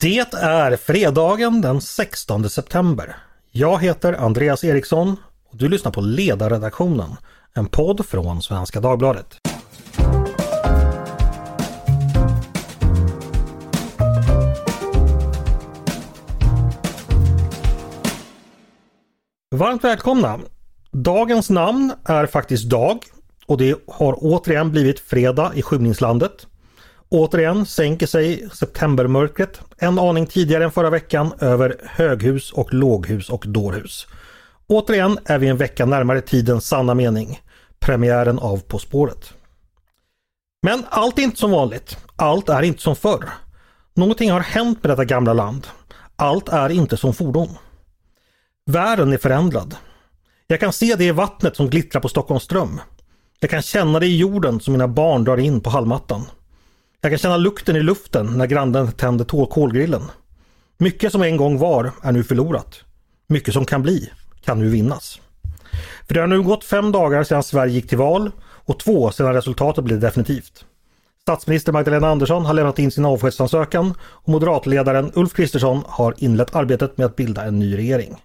Det är fredagen den 16 september. Jag heter Andreas Eriksson och du lyssnar på Ledarredaktionen, en podd från Svenska Dagbladet. Varmt välkomna! Dagens namn är faktiskt Dag och det har återigen blivit fredag i skymningslandet. Återigen sänker sig septembermörkret en aning tidigare än förra veckan över höghus och låghus och dårhus. Återigen är vi en vecka närmare tidens sanna mening, premiären av På spåret. Men allt är inte som vanligt. Allt är inte som förr. Någonting har hänt med detta gamla land. Allt är inte som fordon. Världen är förändrad. Jag kan se det i vattnet som glittrar på Stockholms ström. Jag kan känna det i jorden som mina barn drar in på hallmattan. Jag kan känna lukten i luften när grannen tänder kolgrillen. Mycket som en gång var är nu förlorat. Mycket som kan bli kan nu vinnas. För det har nu gått fem dagar sedan Sverige gick till val och två sedan resultatet blev definitivt. Statsminister Magdalena Andersson har lämnat in sin avskedsansökan och moderatledaren Ulf Kristersson har inlett arbetet med att bilda en ny regering.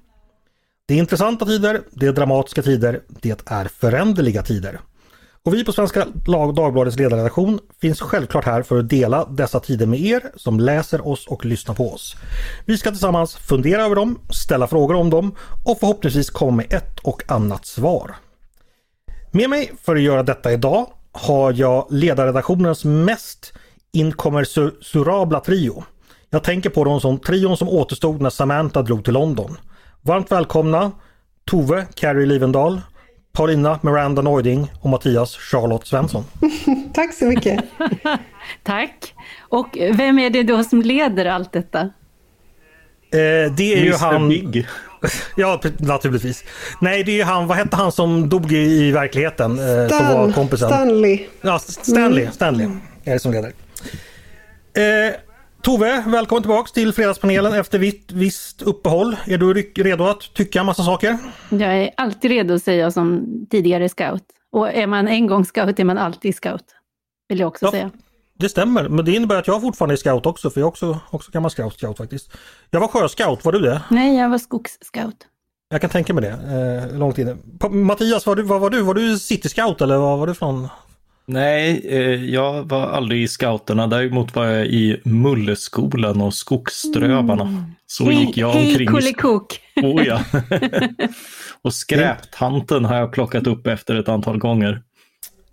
Det är intressanta tider, det är dramatiska tider, det är föränderliga tider. Och vi på Svenska Dagbladets ledarredaktion finns självklart här för att dela dessa tider med er som läser oss och lyssnar på oss. Vi ska tillsammans fundera över dem, ställa frågor om dem och förhoppningsvis komma med ett och annat svar. Med mig för att göra detta idag har jag ledarredaktionens mest inkommensurabla trio. Jag tänker på dem som trion som återstod när Samantha drog till London. Varmt välkomna Tove Carrie Livendal, Paulina Miranda Neuding och Mattias Charlotte Svensson. Tack så mycket! Tack! Och vem är det då som leder allt detta? Eh, det är Mr. ju han... Big. ja, naturligtvis. Nej, det är ju han, vad hette han som dog i, i verkligheten? Eh, Stan, som var kompisen? Stanley. Ja, Stanley, mm. Stanley är det som leder. Eh, Tove, välkommen tillbaks till Fredagspanelen efter vitt, visst uppehåll. Är du redo att tycka massa saker? Jag är alltid redo säger jag som tidigare scout. Och är man en gång scout är man alltid scout. Vill jag också ja, säga. Det stämmer, men det innebär att jag fortfarande är scout också, för jag också, också gammal scout, scout faktiskt. Jag var sjöscout, var du det? Nej, jag var skogsscout. Jag kan tänka mig det, eh, långt inne. Mattias, vad var du? Var du city scout eller vad var du från? Nej, eh, jag var aldrig i scouterna. Däremot var jag i Mulleskolan och Skogsströvarna. Mm. Så hej, gick jag omkring. Hej Kullekok! Oh, ja. och skräptanten har jag plockat upp efter ett antal gånger.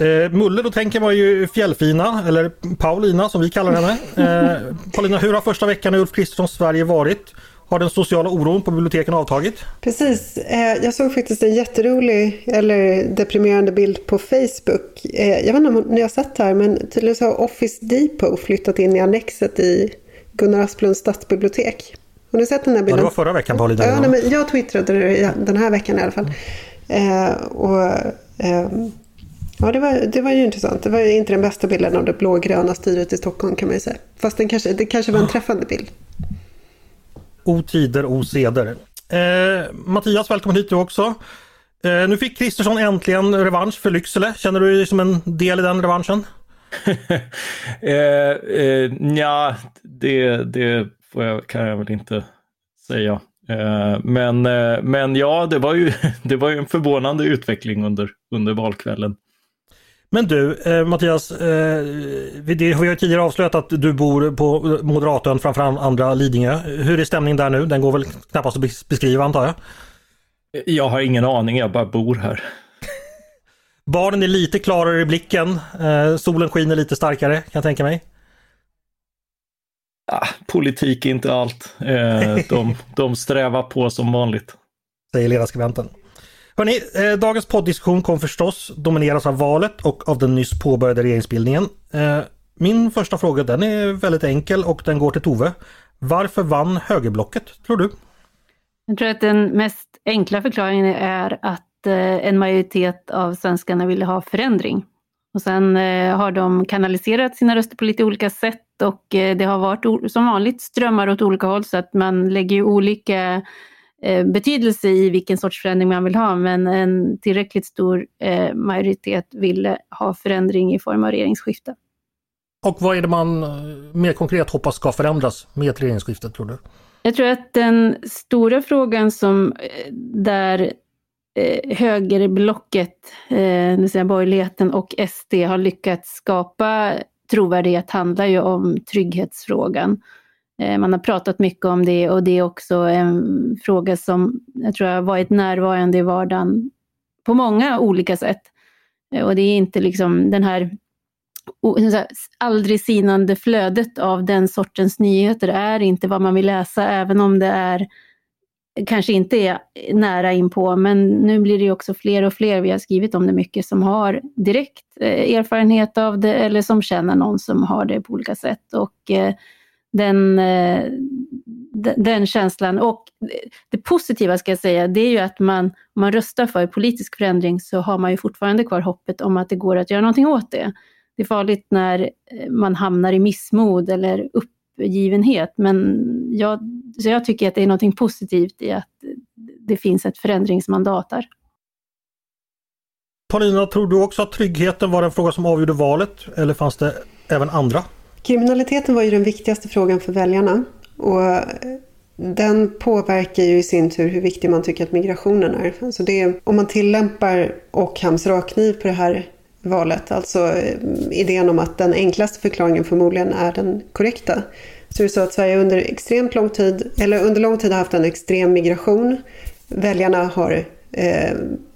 Eh, Mulle, då tänker man ju Fjällfina, eller Paulina som vi kallar henne. Eh, Paulina, hur har första veckan i Ulf Kristerssons Sverige varit? Har den sociala oron på biblioteken avtagit? Precis. Eh, jag såg faktiskt en jätterolig eller deprimerande bild på Facebook. Eh, jag vet inte om ni har sett det här men tydligen så har Office Depot flyttat in i annexet i Gunnar Asplunds stadsbibliotek. Har ni sett den här bilden? Ja, det var förra veckan Paulina. Ja, nej, men jag twittrade det den här veckan i alla fall. Eh, och, eh, ja, det var, det var ju intressant. Det var ju inte den bästa bilden av det blågröna styret i Stockholm kan man ju säga. Fast den kanske, det kanske var en träffande bild. O tider, o seder. Eh, Mattias, välkommen hit du också. Eh, nu fick Kristersson äntligen revansch för Lycksele. Känner du dig som en del i den revanschen? eh, eh, ja, det, det jag, kan jag väl inte säga. Eh, men, eh, men ja, det var, ju, det var ju en förvånande utveckling under, under valkvällen. Men du eh, Mattias, eh, vi har ju tidigare avslöjat att du bor på Moderatön framför andra Lidingö. Hur är stämningen där nu? Den går väl knappast att beskriva antar jag? Jag har ingen aning, jag bara bor här. Barnen är lite klarare i blicken. Eh, solen skiner lite starkare kan jag tänka mig. Ja, politik är inte allt. Eh, de, de strävar på som vanligt. Säger ledarskribenten. Hörrni, eh, dagens poddiskussion kommer förstås domineras av valet och av den nyss påbörjade regeringsbildningen. Eh, min första fråga den är väldigt enkel och den går till Tove. Varför vann högerblocket, tror du? Jag tror att den mest enkla förklaringen är att eh, en majoritet av svenskarna ville ha förändring. Och sen eh, har de kanaliserat sina röster på lite olika sätt och eh, det har varit som vanligt strömmar åt olika håll så att man lägger ju olika Eh, betydelse i vilken sorts förändring man vill ha, men en tillräckligt stor eh, majoritet ville ha förändring i form av regeringsskifte. Och vad är det man eh, mer konkret hoppas ska förändras med ett regeringsskifte tror du? Jag tror att den stora frågan som eh, där eh, högerblocket, eh, det säga borgerligheten och SD har lyckats skapa trovärdighet handlar ju om trygghetsfrågan. Eh, man har pratat mycket om det och det är också en fråga som jag tror har varit närvarande i vardagen på många olika sätt. Eh, och det är inte liksom den här aldrig sinande flödet av den sortens nyheter är inte vad man vill läsa, även om det är kanske inte är nära inpå, men nu blir det också fler och fler, vi har skrivit om det mycket, som har direkt eh, erfarenhet av det eller som känner någon som har det på olika sätt. Och den, eh, den känslan. Och det positiva ska jag säga, det är ju att man, om man röstar för politisk förändring så har man ju fortfarande kvar hoppet om att det går att göra någonting åt det. Det är farligt när eh, man hamnar i missmod eller uppgivenhet, men jag, så jag tycker att det är någonting positivt i att det finns ett förändringsmandat där. Paulina, tror du också att tryggheten var en fråga som avgjorde valet eller fanns det även andra? Kriminaliteten var ju den viktigaste frågan för väljarna. Och den påverkar ju i sin tur hur viktig man tycker att migrationen är. Alltså det, om man tillämpar Ockhams rakkniv på det här valet, alltså eh, idén om att den enklaste förklaringen förmodligen är den korrekta, så är det så att Sverige under extremt lång tid, eller under lång tid har haft en extrem migration. Väljarna har eh,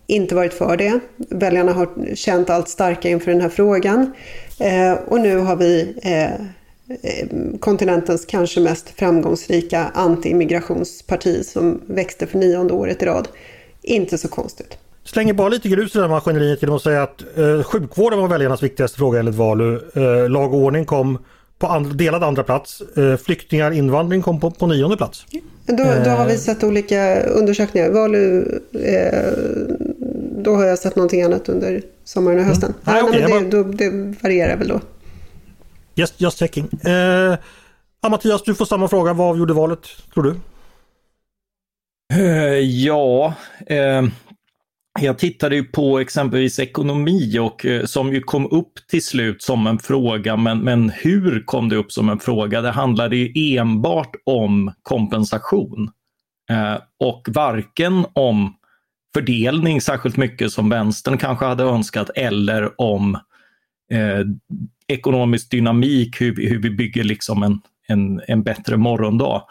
inte varit för det. Väljarna har känt allt starkare inför den här frågan. Eh, och nu har vi eh, eh, kontinentens kanske mest framgångsrika anti-immigrationsparti som växte för nionde året i rad. Inte så konstigt. Slänger bara lite grus i det här maskineriet genom att säga att eh, sjukvården var väljarnas viktigaste fråga enligt Valu. Eh, lag och ordning kom på and, delad andra plats. Eh, flyktingar, invandring kom på, på nionde plats. Då, då har vi sett olika undersökningar. Valu, eh, då har jag sett någonting annat under sommaren och hösten. Mm. Nej, okay, det, bara... då, det varierar väl då. Just, just checking. Eh, Mattias, du får samma fråga. Vad avgjorde valet, tror du? Uh, ja, uh, jag tittade ju på exempelvis ekonomi och uh, som ju kom upp till slut som en fråga, men, men hur kom det upp som en fråga? Det handlade ju enbart om kompensation och varken om fördelning särskilt mycket som vänstern kanske hade önskat eller om eh, ekonomisk dynamik, hur, hur vi bygger liksom en, en, en bättre morgondag.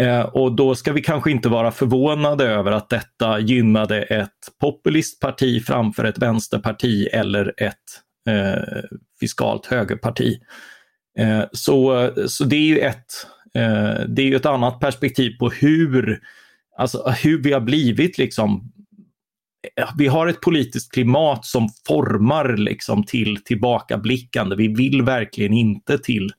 Eh, och då ska vi kanske inte vara förvånade över att detta gynnade ett populistparti framför ett vänsterparti eller ett eh, fiskalt högerparti. Eh, så, så det är ju ett, eh, det är ett annat perspektiv på hur, alltså, hur vi har blivit liksom Eh, vi har ett politiskt klimat som formar liksom till tillbakablickande. Vi vill verkligen inte till,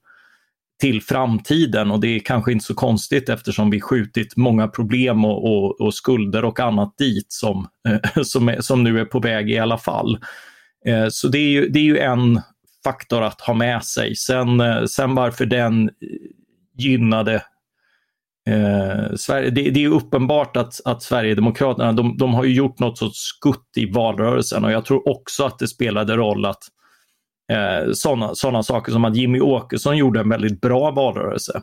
till framtiden och det är kanske inte så konstigt eftersom vi skjutit många problem och, och, och skulder och annat dit som, eh, som, är, som nu är på väg i alla fall. Eh, så det är, ju, det är ju en faktor att ha med sig. Sen, sen varför den gynnade Eh, Sverige, det, det, är uppenbart att, att Sverigedemokraterna de, de har gjort något sorts skutt i valrörelsen och jag tror också att det spelade roll att eh, sådana såna saker som att Jimmy Åkesson gjorde en väldigt bra valrörelse.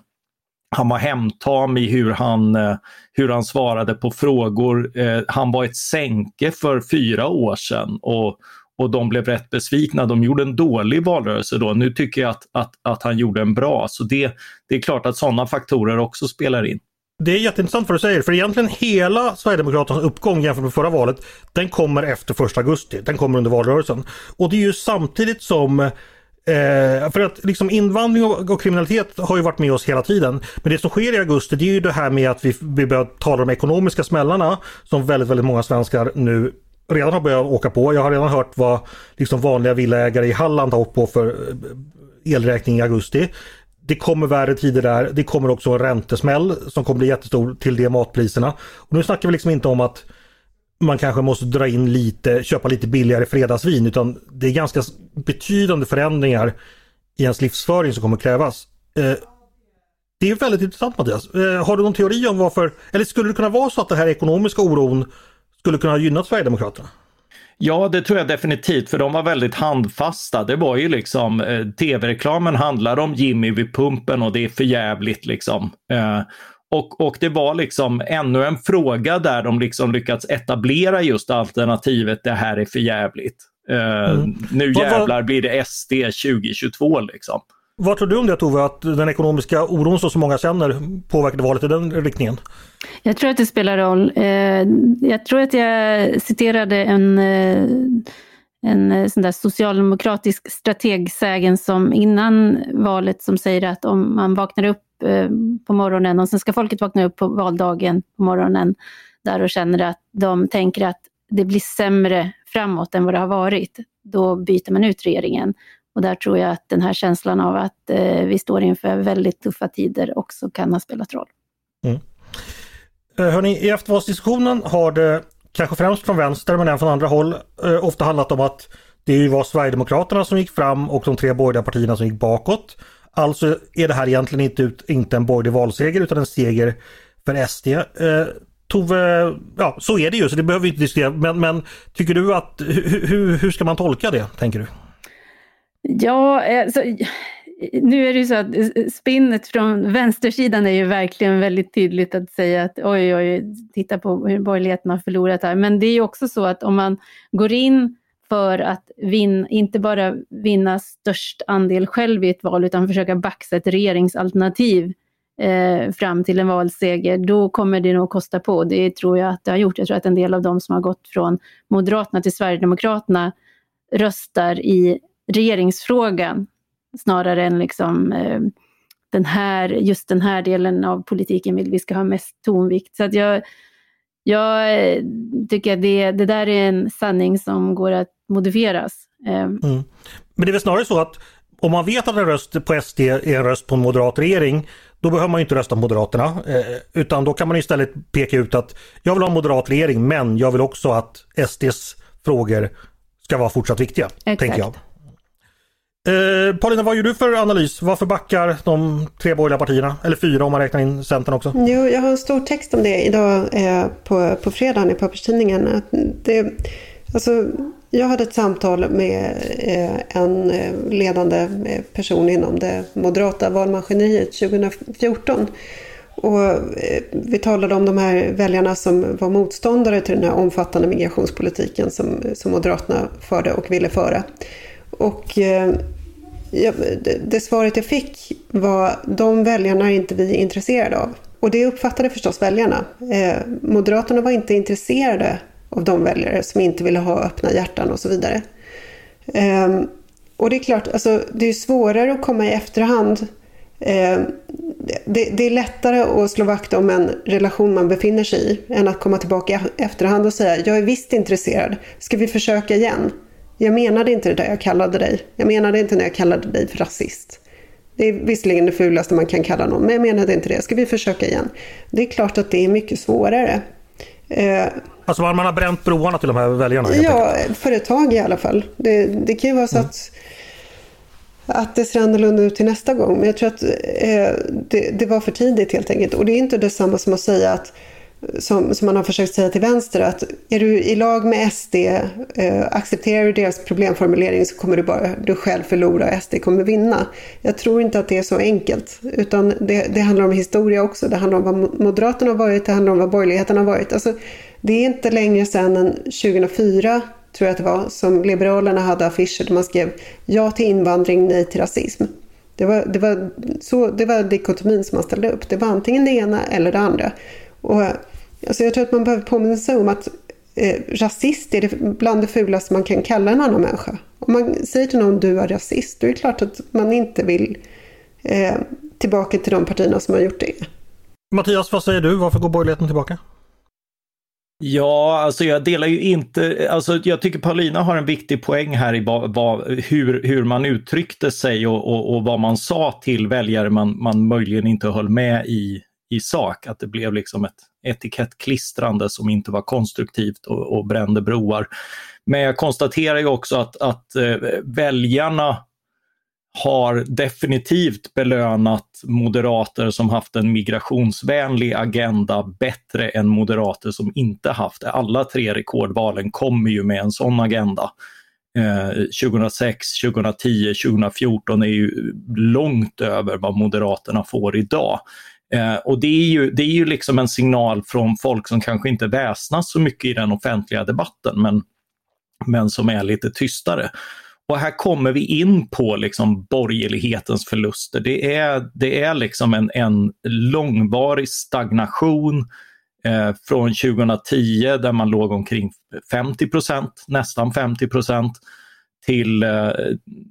Han var hemtam i hur han, eh, hur han svarade på frågor. Eh, han var ett sänke för fyra år sedan och, och de blev rätt besvikna. De gjorde en dålig valrörelse då. Nu tycker jag att, att, att han gjorde en bra. Så det, det är klart att sådana faktorer också spelar in. Det är jätteintressant vad du säger, för egentligen hela Sverigedemokraternas uppgång jämfört med förra valet, den kommer efter första augusti. Den kommer under valrörelsen. Och det är ju samtidigt som Eh, för att liksom invandring och, och, kriminalitet har ju varit med oss hela tiden. Men det som sker i augusti det är ju det här med att vi, vi börjar tala om ekonomiska smällarna som väldigt, väldigt många svenskar nu redan har börjat åka på. Jag har redan hört vad liksom vanliga villaägare i Halland har åkt på för eh, elräkning i augusti. Det kommer värre tider där. Det kommer också en räntesmäll som kommer bli jättestor till de matpriserna. Och nu snackar vi liksom inte om att man kanske måste dra in lite, köpa lite billigare fredagsvin utan det är ganska betydande förändringar i ens livsföring som kommer krävas. Eh, det är väldigt intressant Mattias. Eh, har du någon teori om varför, eller skulle det kunna vara så att den här ekonomiska oron skulle kunna gynna Sverigedemokraterna? Ja, det tror jag definitivt, för de var väldigt handfasta. Det var ju liksom, eh, tv-reklamen handlade om Jimmy vid pumpen och det är för jävligt liksom. Eh, och, och det var liksom ännu en fråga där de liksom lyckats etablera just alternativet det här är för jävligt. Eh, mm. Nu jävlar blir det SD 2022 liksom. Vad tror du om det Tove, att den ekonomiska oron som så många känner påverkade valet i den riktningen? Jag tror att det spelar roll. Eh, jag tror att jag citerade en, eh, en eh, sån där socialdemokratisk strategsägen som innan valet som säger att om man vaknar upp på morgonen och sen ska folket vakna upp på valdagen på morgonen där och känner att de tänker att det blir sämre framåt än vad det har varit, då byter man ut regeringen. Och där tror jag att den här känslan av att eh, vi står inför väldigt tuffa tider också kan ha spelat roll. Mm. Eh, hörni, i eftervalsdiskussionen har det kanske främst från vänster men även från andra håll eh, ofta handlat om att det var Sverigedemokraterna som gick fram och de tre borgerliga partierna som gick bakåt. Alltså är det här egentligen inte, inte en borgerlig valseger utan en seger för SD. Eh, Tove, ja så är det ju så det behöver vi inte diskutera men, men tycker du att hur, hur ska man tolka det tänker du? Ja, alltså, nu är det ju så att eh, spinnet från vänstersidan är ju verkligen väldigt tydligt att säga att oj, oj, titta på hur borgerligheten har förlorat här. Men det är ju också så att om man går in för att vinna, inte bara vinna störst andel själv i ett val utan försöka baxa ett regeringsalternativ eh, fram till en valseger, då kommer det nog kosta på. Det tror jag att det har gjort. Jag tror att en del av de som har gått från Moderaterna till Sverigedemokraterna röstar i regeringsfrågan snarare än liksom eh, den här, just den här delen av politiken vill vi ska ha mest tonvikt. Så att jag, jag eh, tycker att det, det där är en sanning som går att modifieras. Eh, mm. Men det är väl snarare så att om man vet att en röst på SD är en röst på en moderat regering, då behöver man inte rösta på Moderaterna. Eh, utan då kan man istället peka ut att jag vill ha en moderat regering men jag vill också att SDs frågor ska vara fortsatt viktiga. Exakt. Tänker jag. Eh, Paulina, vad gör du för analys? Varför backar de tre borgerliga partierna? Eller fyra om man räknar in Centern också. Jo, jag har en stor text om det idag eh, på, på fredagen i papperstidningen. Det, alltså, jag hade ett samtal med eh, en eh, ledande eh, person inom det moderata valmaskineriet 2014. Och eh, vi talade om de här väljarna som var motståndare till den här omfattande migrationspolitiken som, som Moderaterna förde och ville föra. Och eh, det, det, svaret jag fick var de väljarna är inte vi intresserade av. Och det uppfattade förstås väljarna. Eh, Moderaterna var inte intresserade av de väljare som inte ville ha öppna hjärtan och så vidare. Eh, och det är klart, alltså, det är svårare att komma i efterhand. Eh, det, det, är lättare att slå vakt om en relation man befinner sig i än att komma tillbaka i efterhand och säga jag är visst intresserad, ska vi försöka igen? Jag menade inte det där jag kallade dig. Jag menade inte när jag kallade dig för rasist. Det är visserligen det fulaste man kan kalla någon, men jag menade inte det. Ska vi försöka igen? Det är klart att det är mycket svårare. Eh, alltså man har bränt broarna till de här väljarna? Ja, enkelt. för ett tag i alla fall. Det, det kan ju vara så mm. att, att det ser annorlunda ut till nästa gång. Men jag tror att eh, det, det, var för tidigt helt enkelt. Och det är inte detsamma som att säga att som, som man har försökt säga till vänster att är du i lag med SD, eh, accepterar du deras problemformulering så kommer du bara du själv förlora och SD kommer vinna. Jag tror inte att det är så enkelt, utan det, det handlar om historia också. Det handlar om vad Moderaterna har varit, det handlar om vad borgerligheten har varit. Alltså, det är inte längre sedan än 2004 tror jag att det var, som Liberalerna hade affischer där man skrev ja till invandring, nej till rasism. Det var, det var, så, det var dikotomin som man ställde upp. Det var antingen det ena eller det andra. Och Alltså jag tror att man behöver påminna sig om att eh, rasist är det bland det fulaste man kan kalla en annan människa. Om man säger till någon du är rasist, då är det klart att man inte vill eh, tillbaka till de partierna som har gjort det. Mattias, vad säger du? Varför går borgerligheten tillbaka? Ja, alltså jag delar ju inte, alltså jag tycker Paulina har en viktig poäng här i vad, vad, hur, hur man uttryckte sig och, och, och, vad man sa till väljare man, man möjligen inte höll med i, i sak. Att det blev liksom ett etikettklistrande som inte var konstruktivt och, och brände broar. Men jag konstaterar ju också att, att eh, väljarna har definitivt belönat moderater som haft en migrationsvänlig agenda bättre än moderater som inte haft det. Alla tre rekordvalen kommer ju med en sån agenda. Eh, 2006, 2010, 2014 är ju långt över vad Moderaterna får idag. Eh, och det är, ju, det är ju liksom en signal från folk som kanske inte väsnas så mycket i den offentliga debatten men, men som är lite tystare. Och här kommer vi in på liksom borgerlighetens förluster. Det är, det är liksom en, en långvarig stagnation eh, från 2010 där man låg omkring 50 procent, nästan 50 procent till eh,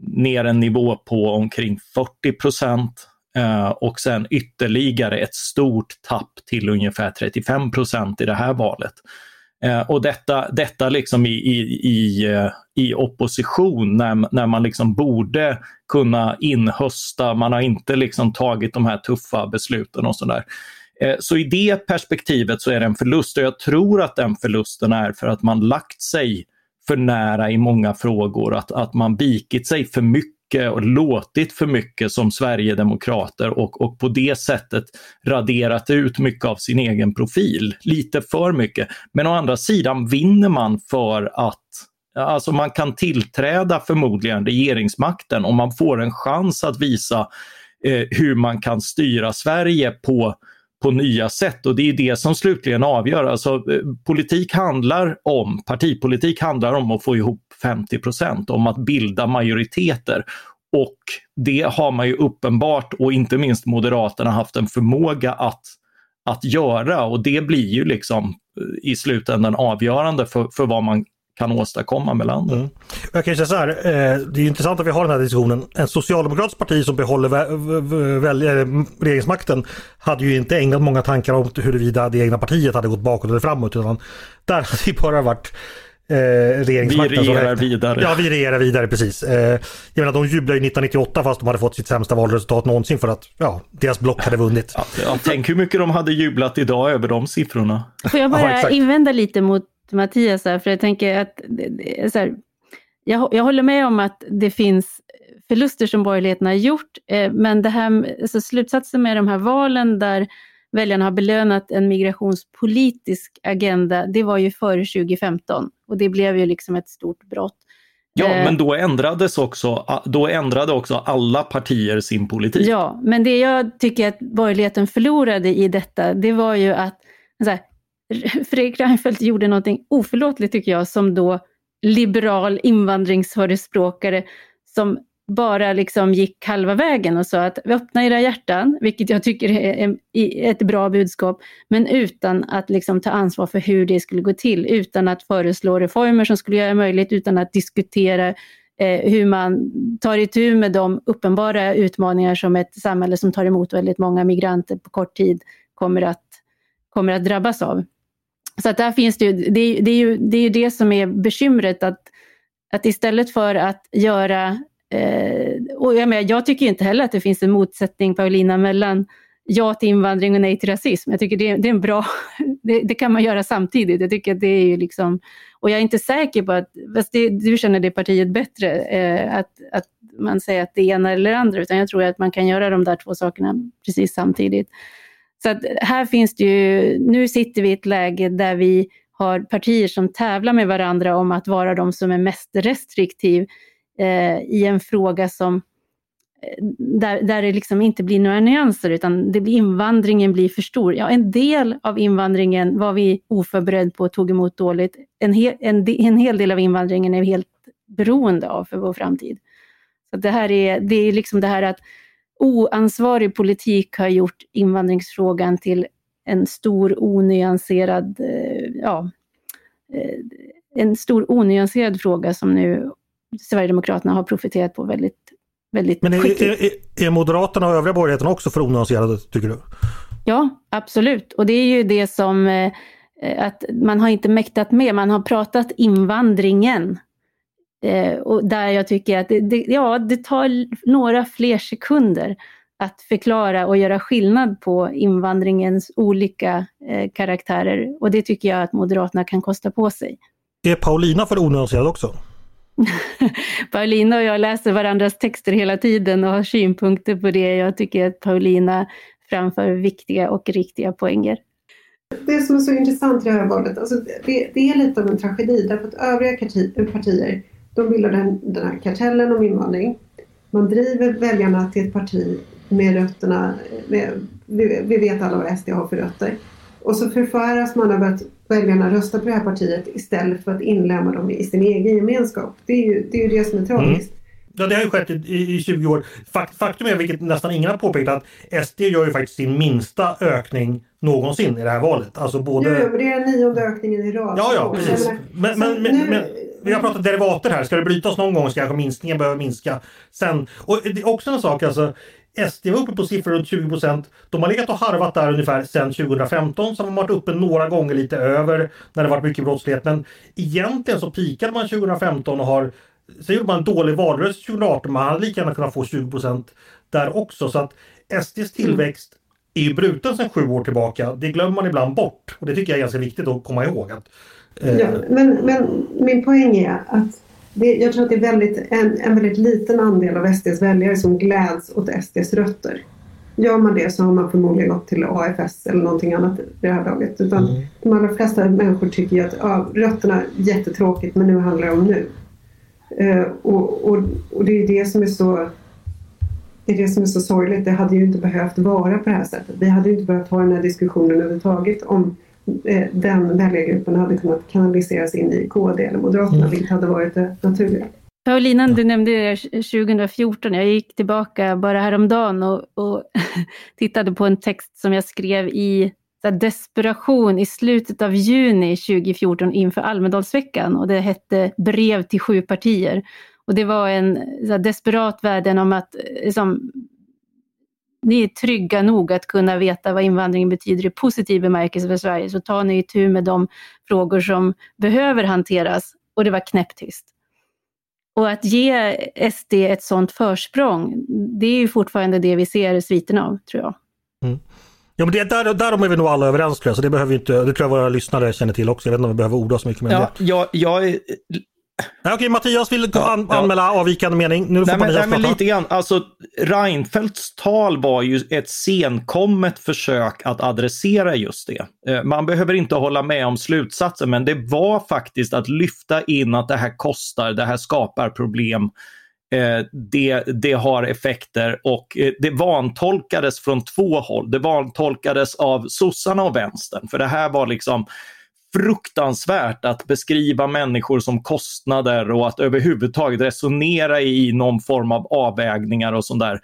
ner en nivå på omkring 40 procent. Eh, och sen ytterligare ett stort tapp till ungefär 35% i det här valet. Eh, och detta, detta liksom i, i, i, eh, i opposition när, när man liksom borde kunna inhösta, man har inte liksom tagit de här tuffa besluten och sådär. Så i det perspektivet så är det en förlust och jag tror att den förlusten är för att man lagt sig för nära i många frågor, att, att man vikit sig för mycket och låtit för mycket som Sverigedemokrater och, och på det sättet raderat ut mycket av sin egen profil. Lite för mycket. Men å andra sidan vinner man för att Alltså man kan tillträda förmodligen regeringsmakten om man får en chans att visa eh, hur man kan styra Sverige på, på nya sätt och det är det som slutligen avgör. Alltså, eh, politik handlar om, partipolitik handlar om att få ihop 50 procent om att bilda majoriteter. Och det har man ju uppenbart och inte minst Moderaterna haft en förmåga att, att göra och det blir ju liksom eh, i slutändan avgörande för, för vad man kan åstadkomma med landet. Mm. Jag kan säga så här, eh, det är intressant att vi har den här diskussionen. En socialdemokratisk parti som behåller regeringsmakten hade ju inte ägnat många tankar om huruvida det egna partiet hade gått bakåt eller framåt. Utan där hade det bara varit eh, regeringsmakten. Vi regerar vidare. Ja, vi regerar vidare precis. Eh, jag menar, de jublade 1998 fast de hade fått sitt sämsta valresultat någonsin för att ja, deras block hade vunnit. Ja, ja, tänk hur mycket de hade jublat idag över de siffrorna. Får jag bara ja, invända lite mot Mattias här, för jag tänker att så här, jag, jag håller med om att det finns förluster som borgerligheten har gjort, eh, men det här, alltså slutsatsen med de här valen där väljarna har belönat en migrationspolitisk agenda, det var ju före 2015 och det blev ju liksom ett stort brott. Ja, eh, men då ändrades också, då ändrade också alla partier sin politik. Ja, men det jag tycker att borgerligheten förlorade i detta, det var ju att här, Fredrik Reinfeldt gjorde någonting oförlåtligt tycker jag, som då liberal invandringsförespråkare som bara liksom gick halva vägen och sa att vi öppnar era hjärtan, vilket jag tycker är ett bra budskap, men utan att liksom ta ansvar för hur det skulle gå till, utan att föreslå reformer som skulle göra det möjligt, utan att diskutera eh, hur man tar itu med de uppenbara utmaningar som ett samhälle som tar emot väldigt många migranter på kort tid kommer att, kommer att drabbas av. Så att där finns det ju, det, det, är ju, det är ju det som är bekymret, att, att istället för att göra Eh, och jag, menar, jag tycker inte heller att det finns en motsättning, Paulina, mellan ja till invandring och nej till rasism. Jag tycker det, det är en bra, det, det, kan man göra samtidigt. Jag tycker att det är ju liksom, och jag är inte säker på att, fast det, du känner det partiet bättre, eh, att, att man säger att det ena eller det andra, utan jag tror att man kan göra de där två sakerna precis samtidigt. Så att här finns det ju, nu sitter vi i ett läge där vi har partier som tävlar med varandra om att vara de som är mest restriktiv eh, i en fråga som eh, där, där det liksom inte blir några nyanser utan det blir, invandringen blir för stor. Ja, en del av invandringen var vi oförberedd på och tog emot dåligt. En, hel, en, en hel del av invandringen är vi helt beroende av för vår framtid. Så det här är, det är liksom det här att oansvarig politik har gjort invandringsfrågan till en stor onyanserad, eh, ja, eh, en stor onyanserad fråga som nu Sverigedemokraterna har profiterat på väldigt, väldigt Men är, är, är, Moderaterna och övriga borgerligheten också för onyanserade tycker du? Ja, absolut. Och det är ju det som eh, att man har inte mäktat med. Man har pratat invandringen. Eh, och där jag tycker att det, det, ja, det tar några fler sekunder att förklara och göra skillnad på invandringens olika eh, karaktärer. Och det tycker jag att Moderaterna kan kosta på sig. Är Paulina för onyanserad också? Paulina och jag läser varandras texter hela tiden och har synpunkter på det. Jag tycker att Paulina framför viktiga och riktiga poänger. Det som är så intressant i det här valet, alltså det, det är lite av en tragedi därför att övriga partier de bildar den, den här kartellen om invandring. Man driver väljarna till ett parti med rötterna, med, vi, vi vet alla vad SD har för rötter. Och så förfäras man av att väljarna röstar på det här partiet istället för att inlämna dem i sin egen gemenskap. Det är ju det, är ju det som är tragiskt. Mm. Ja, det har ju skett i, i 20 år. Faktum är, vilket nästan ingen har påpekat, att SD gör ju faktiskt sin minsta ökning någonsin i det här valet. Alltså både... Jo, men det är den nionde ökningen i rad. Ja, ja, precis. Men, men, men, nu... men, vi har pratat derivater här. Ska det brytas någon gång så kanske minskningen behöver minska. Sen, och det är också en sak alltså. SD var uppe på siffror runt 20 procent. De har legat och harvat där ungefär sedan 2015. Sen har de varit uppe några gånger lite över när det varit mycket brottslighet. Men egentligen så pikade man 2015 och har Sen gjorde man en dålig valrörelse 2018. Man hade lika gärna kunnat få 20 procent där också. Så att SDs tillväxt är ju bruten sedan sju år tillbaka. Det glömmer man ibland bort. Och det tycker jag är ganska viktigt att komma ihåg. Att, eh... ja, men, men min poäng är att det, jag tror att det är väldigt, en, en väldigt liten andel av SDs väljare som gläds åt SDs rötter. Gör man det så har man förmodligen gått till AFS eller någonting annat i det här laget. Utan mm. De allra flesta människor tycker ju att ja, rötterna är jättetråkigt men nu handlar det om nu. Uh, och, och, och, det är det som är så det är det som är så sorgligt. Det hade ju inte behövt vara på det här sättet. Vi hade ju inte behövt ha den här diskussionen överhuvudtaget om Eh, den väljargruppen hade kunnat kanaliseras in i KD eller Moderaterna, mm. vilket hade varit det naturliga. Paulina, du nämnde 2014. Jag gick tillbaka bara häromdagen och, och tittade på en text som jag skrev i desperation i slutet av juni 2014 inför Almedalsveckan och det hette Brev till sju partier. Och det var en desperat vädjan om att liksom, ni är trygga nog att kunna veta vad invandring betyder i positiv bemärkelse för Sverige, så tar ni tur med de frågor som behöver hanteras. Och det var knäpptyst. Och att ge SD ett sådant försprång, det är ju fortfarande det vi ser sviterna av, tror jag. Mm. Ja, men det, där, därom är vi nog alla överens tror jag, så det behöver inte, det tror jag våra lyssnare känner till också. Jag vet inte om vi behöver orda så mycket mer ja, det. Jag, jag är Nej, okej, Mattias vill an ja, anmäla avvikande mening. Nu får nej, men, nej, men lite grann. Alltså, Reinfeldts tal var ju ett senkommet försök att adressera just det. Eh, man behöver inte hålla med om slutsatsen, men det var faktiskt att lyfta in att det här kostar, det här skapar problem. Eh, det, det har effekter och eh, det vantolkades från två håll. Det vantolkades av sossarna och vänstern, för det här var liksom fruktansvärt att beskriva människor som kostnader och att överhuvudtaget resonera i någon form av avvägningar och sånt där.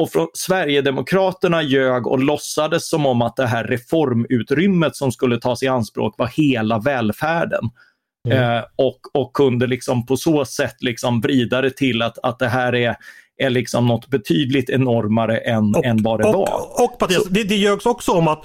Och från Sverigedemokraterna ljög och låtsades som om att det här reformutrymmet som skulle tas i anspråk var hela välfärden. Mm. Eh, och, och kunde liksom på så sätt liksom vrida det till att, att det här är är liksom något betydligt enormare än, och, än vad det och, var. Och Mattias, det, det ljögs också om att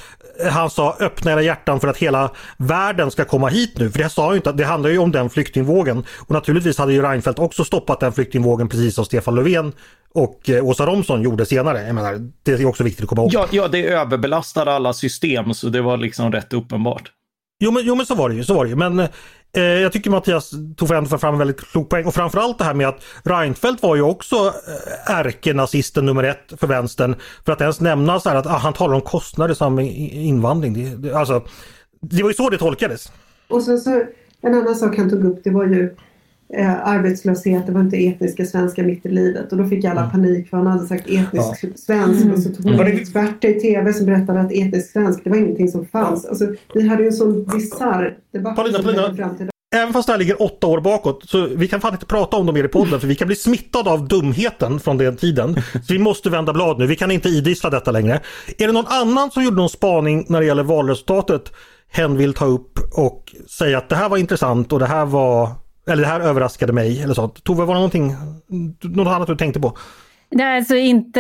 han sa öppna era hjärtan för att hela världen ska komma hit nu. För det sa ju inte, det handlar ju om den flyktingvågen. Och naturligtvis hade ju Reinfeldt också stoppat den flyktingvågen precis som Stefan Löfven och eh, Åsa Romson gjorde senare. Jag menar, det är också viktigt att komma ihåg. Ja, ja, det överbelastade alla system så det var liksom rätt uppenbart. Jo men, jo men så var det ju, så var det ju. Men eh, jag tycker Mattias tog ändå fram en väldigt klok poäng. Och framförallt det här med att Reinfeldt var ju också eh, ärkenazisten nummer ett för vänstern. För att ens nämna så här att ah, han talar om kostnader i samband med invandring. Det, det, alltså, det var ju så det tolkades. Och sen så en annan sak han tog upp det var ju eh, arbetslöshet, det var inte etniska svenskar mitt i livet och då fick alla mm. panik för han hade sagt etnisk ja. svensk mm. och så tog man mm. experter i tv som berättade att etnisk svensk det var ingenting som fanns. Alltså, vi hade ju en sån bisarr debatt. Paulina, Paulina. Även fast det här ligger åtta år bakåt så vi kan fan inte prata om dem mer i podden för vi kan bli smittade av dumheten från den tiden. Så vi måste vända blad nu, vi kan inte idissla detta längre. Är det någon annan som gjorde någon spaning när det gäller valresultatet hen vill ta upp och säga att det här var intressant och det här var eller det här överraskade mig eller sånt. Tove, var det någonting, något annat du tänkte på? Nej, alltså inte,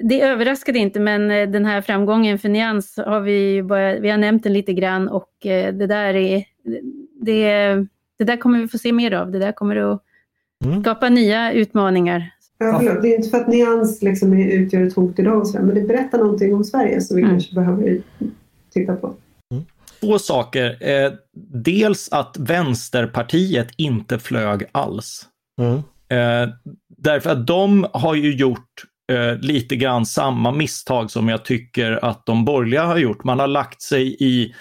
det överraskade inte men den här framgången för Nyans har vi börjat, vi har nämnt den lite grann och eh, det där är, det, det där kommer vi få se mer av. Det där kommer att mm. skapa nya utmaningar. Ja, förlåt. Det är inte för att Nyans liksom utgör ett hot idag, men det berättar någonting om Sverige som vi mm. kanske behöver titta på. Två saker. Eh, dels att Vänsterpartiet inte flög alls. Mm. Eh, därför att de har ju gjort eh, lite grann samma misstag som jag tycker att de borgerliga har gjort. Man har lagt sig i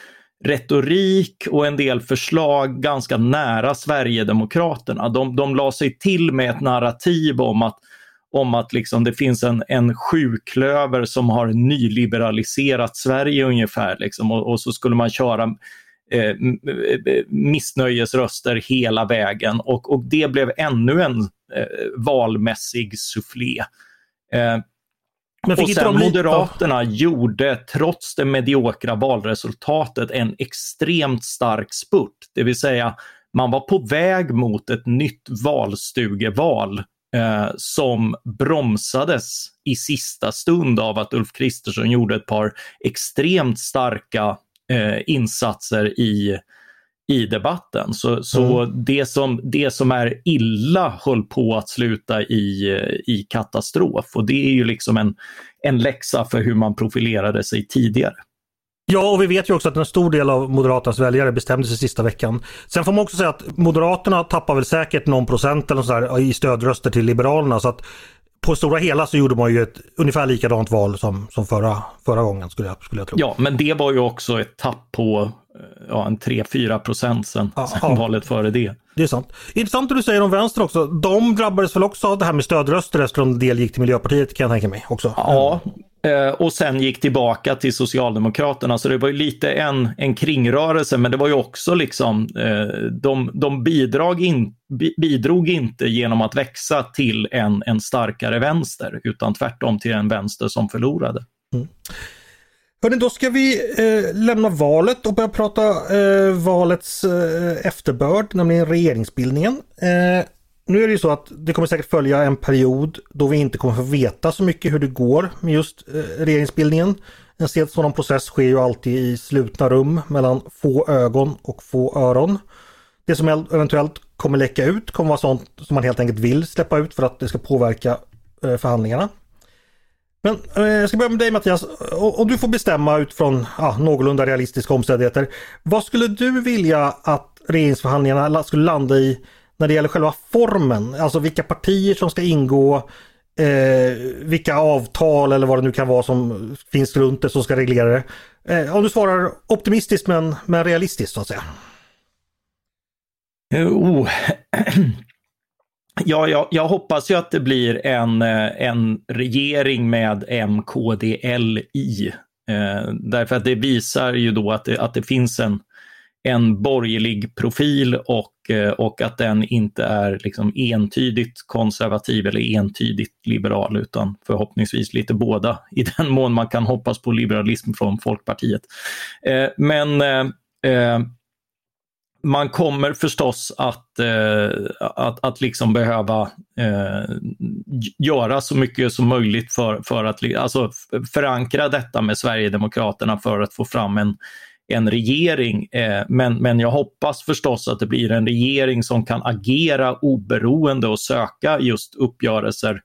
retorik och en del förslag ganska nära Sverigedemokraterna. De, de la sig till med ett narrativ om att, om att liksom det finns en, en sjuklöver som har nyliberaliserat Sverige ungefär. Liksom, och, och så skulle man köra eh, missnöjesröster hela vägen och, och det blev ännu en eh, valmässig sufflé. Eh, och sen Moderaterna gjorde, trots det mediokra valresultatet, en extremt stark spurt. Det vill säga, man var på väg mot ett nytt valstugeval eh, som bromsades i sista stund av att Ulf Kristersson gjorde ett par extremt starka eh, insatser i i debatten. Så, så mm. det, som, det som är illa höll på att sluta i, i katastrof och det är ju liksom en, en läxa för hur man profilerade sig tidigare. Ja, och vi vet ju också att en stor del av Moderaternas väljare bestämde sig sista veckan. Sen får man också säga att Moderaterna tappar väl säkert någon procent eller så där, i stödröster till Liberalerna. Så att på stora hela så gjorde man ju ett ungefär likadant val som, som förra, förra gången skulle jag, skulle jag tro. Ja, men det var ju också ett tapp på ja, en 3-4 procent sen, sen valet före det. Det är sant. Intressant det du säger om vänster också. De drabbades väl också av det här med stödröster eftersom en del gick till Miljöpartiet kan jag tänka mig också. Ja, eh, och sen gick tillbaka till Socialdemokraterna. Så det var ju lite en, en kringrörelse, men det var ju också liksom, eh, de, de bidrag in, bidrog inte genom att växa till en, en starkare vänster, utan tvärtom till en vänster som förlorade. Mm. Hörrni, då ska vi eh, lämna valet och börja prata eh, valets eh, efterbörd, nämligen regeringsbildningen. Eh, nu är det ju så att det kommer säkert följa en period då vi inte kommer få veta så mycket hur det går med just eh, regeringsbildningen. En sådan process sker ju alltid i slutna rum mellan få ögon och få öron. Det som eventuellt kommer läcka ut kommer vara sånt som man helt enkelt vill släppa ut för att det ska påverka eh, förhandlingarna. Men eh, jag ska börja med dig Mattias. Om du får bestämma utifrån ja, någorlunda realistiska omständigheter. Vad skulle du vilja att regeringsförhandlingarna skulle landa i när det gäller själva formen? Alltså vilka partier som ska ingå, eh, vilka avtal eller vad det nu kan vara som finns runt det som ska reglera det. Eh, om du svarar optimistiskt men, men realistiskt så att säga. Eh, oh. Ja, jag, jag, hoppas ju att det blir en, eh, en regering med MKDL i. Eh, därför att det visar ju då att det, att det finns en, en borgerlig profil och, eh, och att den inte är liksom entydigt konservativ eller entydigt liberal utan förhoppningsvis lite båda i den mån man kan hoppas på liberalism från Folkpartiet. Eh, men eh, eh man kommer förstås att, eh, att, att liksom behöva eh, göra så mycket som möjligt för, för att alltså, förankra detta med Sverigedemokraterna för att få fram en, en regering. Eh, men, men jag hoppas förstås att det blir en regering som kan agera oberoende och söka just uppgörelser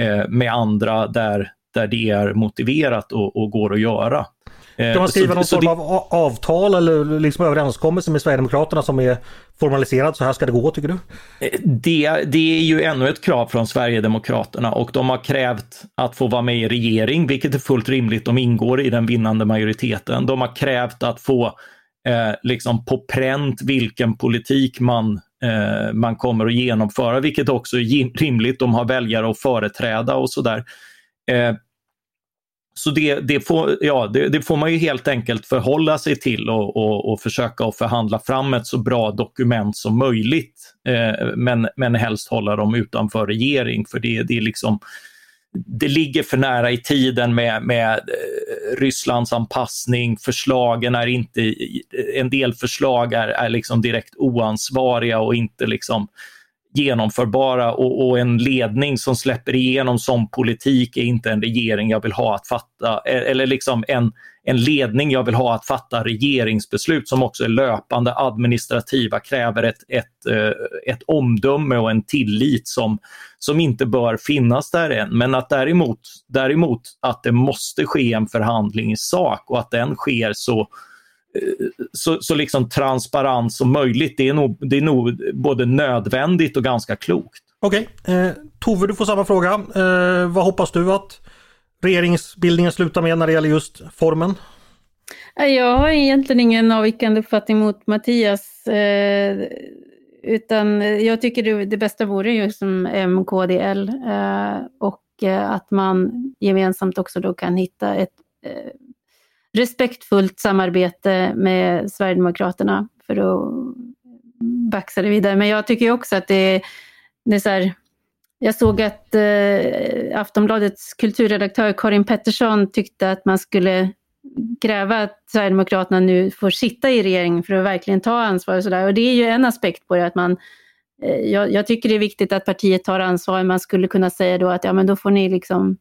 eh, med andra där, där det är motiverat och, och går att göra. Ska man eh, skriva så, någon så form det... av avtal eller liksom överenskommelse med Sverigedemokraterna som är formaliserad? Så här ska det gå tycker du? Eh, det, det är ju ännu ett krav från Sverigedemokraterna och de har krävt att få vara med i regering, vilket är fullt rimligt. De ingår i den vinnande majoriteten. De har krävt att få eh, liksom på pränt vilken politik man eh, man kommer att genomföra, vilket också är rimligt. De har väljare att företräda och sådär. Eh, så det, det, får, ja, det, det, får man ju helt enkelt förhålla sig till och, och, och försöka att förhandla fram ett så bra dokument som möjligt. Eh, men, men helst hålla dem utanför regering för det, det är liksom det ligger för nära i tiden med, med eh, Rysslands anpassning. Förslagen är inte, en del förslag är, är liksom direkt oansvariga och inte liksom genomförbara och, och, en ledning som släpper igenom sån politik är inte en regering jag vill ha att fatta, e-, eller liksom en, en ledning jag vill ha att fatta regeringsbeslut som också är löpande administrativa, kräver ett, ett, eh, ett omdöme och en tillit som, som inte bör finnas där än. Men att däremot, däremot att det måste ske en förhandling i sak och att den sker så så, så liksom transparent som möjligt. Det är, nog, det är nog både nödvändigt och ganska klokt. Okej, okay. eh, Tove du får samma fråga. Eh, vad hoppas du att regeringsbildningen slutar med när det gäller just formen? Jag har egentligen ingen avvikande uppfattning mot Mattias. Eh, utan jag tycker det, det bästa vore ju som MKDL eh, och eh, att man gemensamt också då kan hitta ett eh, respektfullt samarbete med Sverigedemokraterna för att baxa det vidare. Men jag tycker också att det, det är så här, jag såg att eh, Aftonbladets kulturredaktör Karin Pettersson tyckte att man skulle kräva att Sverigedemokraterna nu får sitta i regeringen för att verkligen ta ansvar. Och, så där. och det är ju en aspekt på det, att man eh, jag, jag, tycker det är viktigt att partiet tar ansvar. Man skulle kunna säga då att ja, men då får ni liksom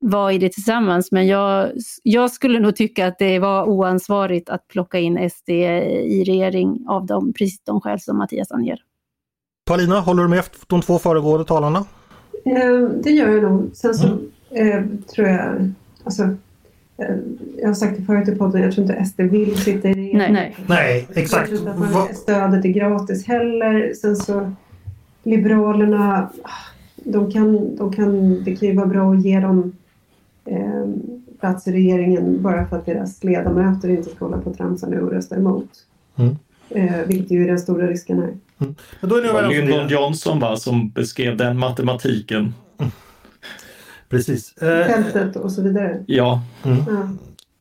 vara i det tillsammans. Men jag, jag skulle nog tycka att det var oansvarigt att plocka in SD i regering av de, precis de skäl som Mattias anger. Paulina, håller du med de två föregående talarna? Eh, det gör jag nog. Sen så mm. eh, tror jag, alltså, eh, jag har sagt det förut i podden, jag tror inte SD vill sitta i regeringen. Nej, nej. nej exakt. Jag tror inte att man, stödet är gratis heller. Sen så Liberalerna, de kan, de kan, det kan ju vara bra att ge dem plats i regeringen bara för att deras ledamöter inte ska hålla på och tramsa nu och rösta emot. Mm. Eh, vilket ju är den stora risken här. Mm. Men då är det var Lyndon Johnson va, som beskrev den matematiken. Mm. Precis. Eh, Fältet och så vidare. Ja. Mm. ja.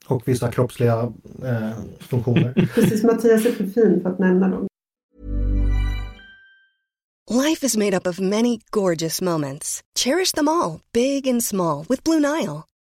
Och vissa kroppsliga eh, funktioner. Precis, Mattias är för fin för att nämna dem. Life is made up of many gorgeous moments. Cherish them all, big and small, with Blue Nile.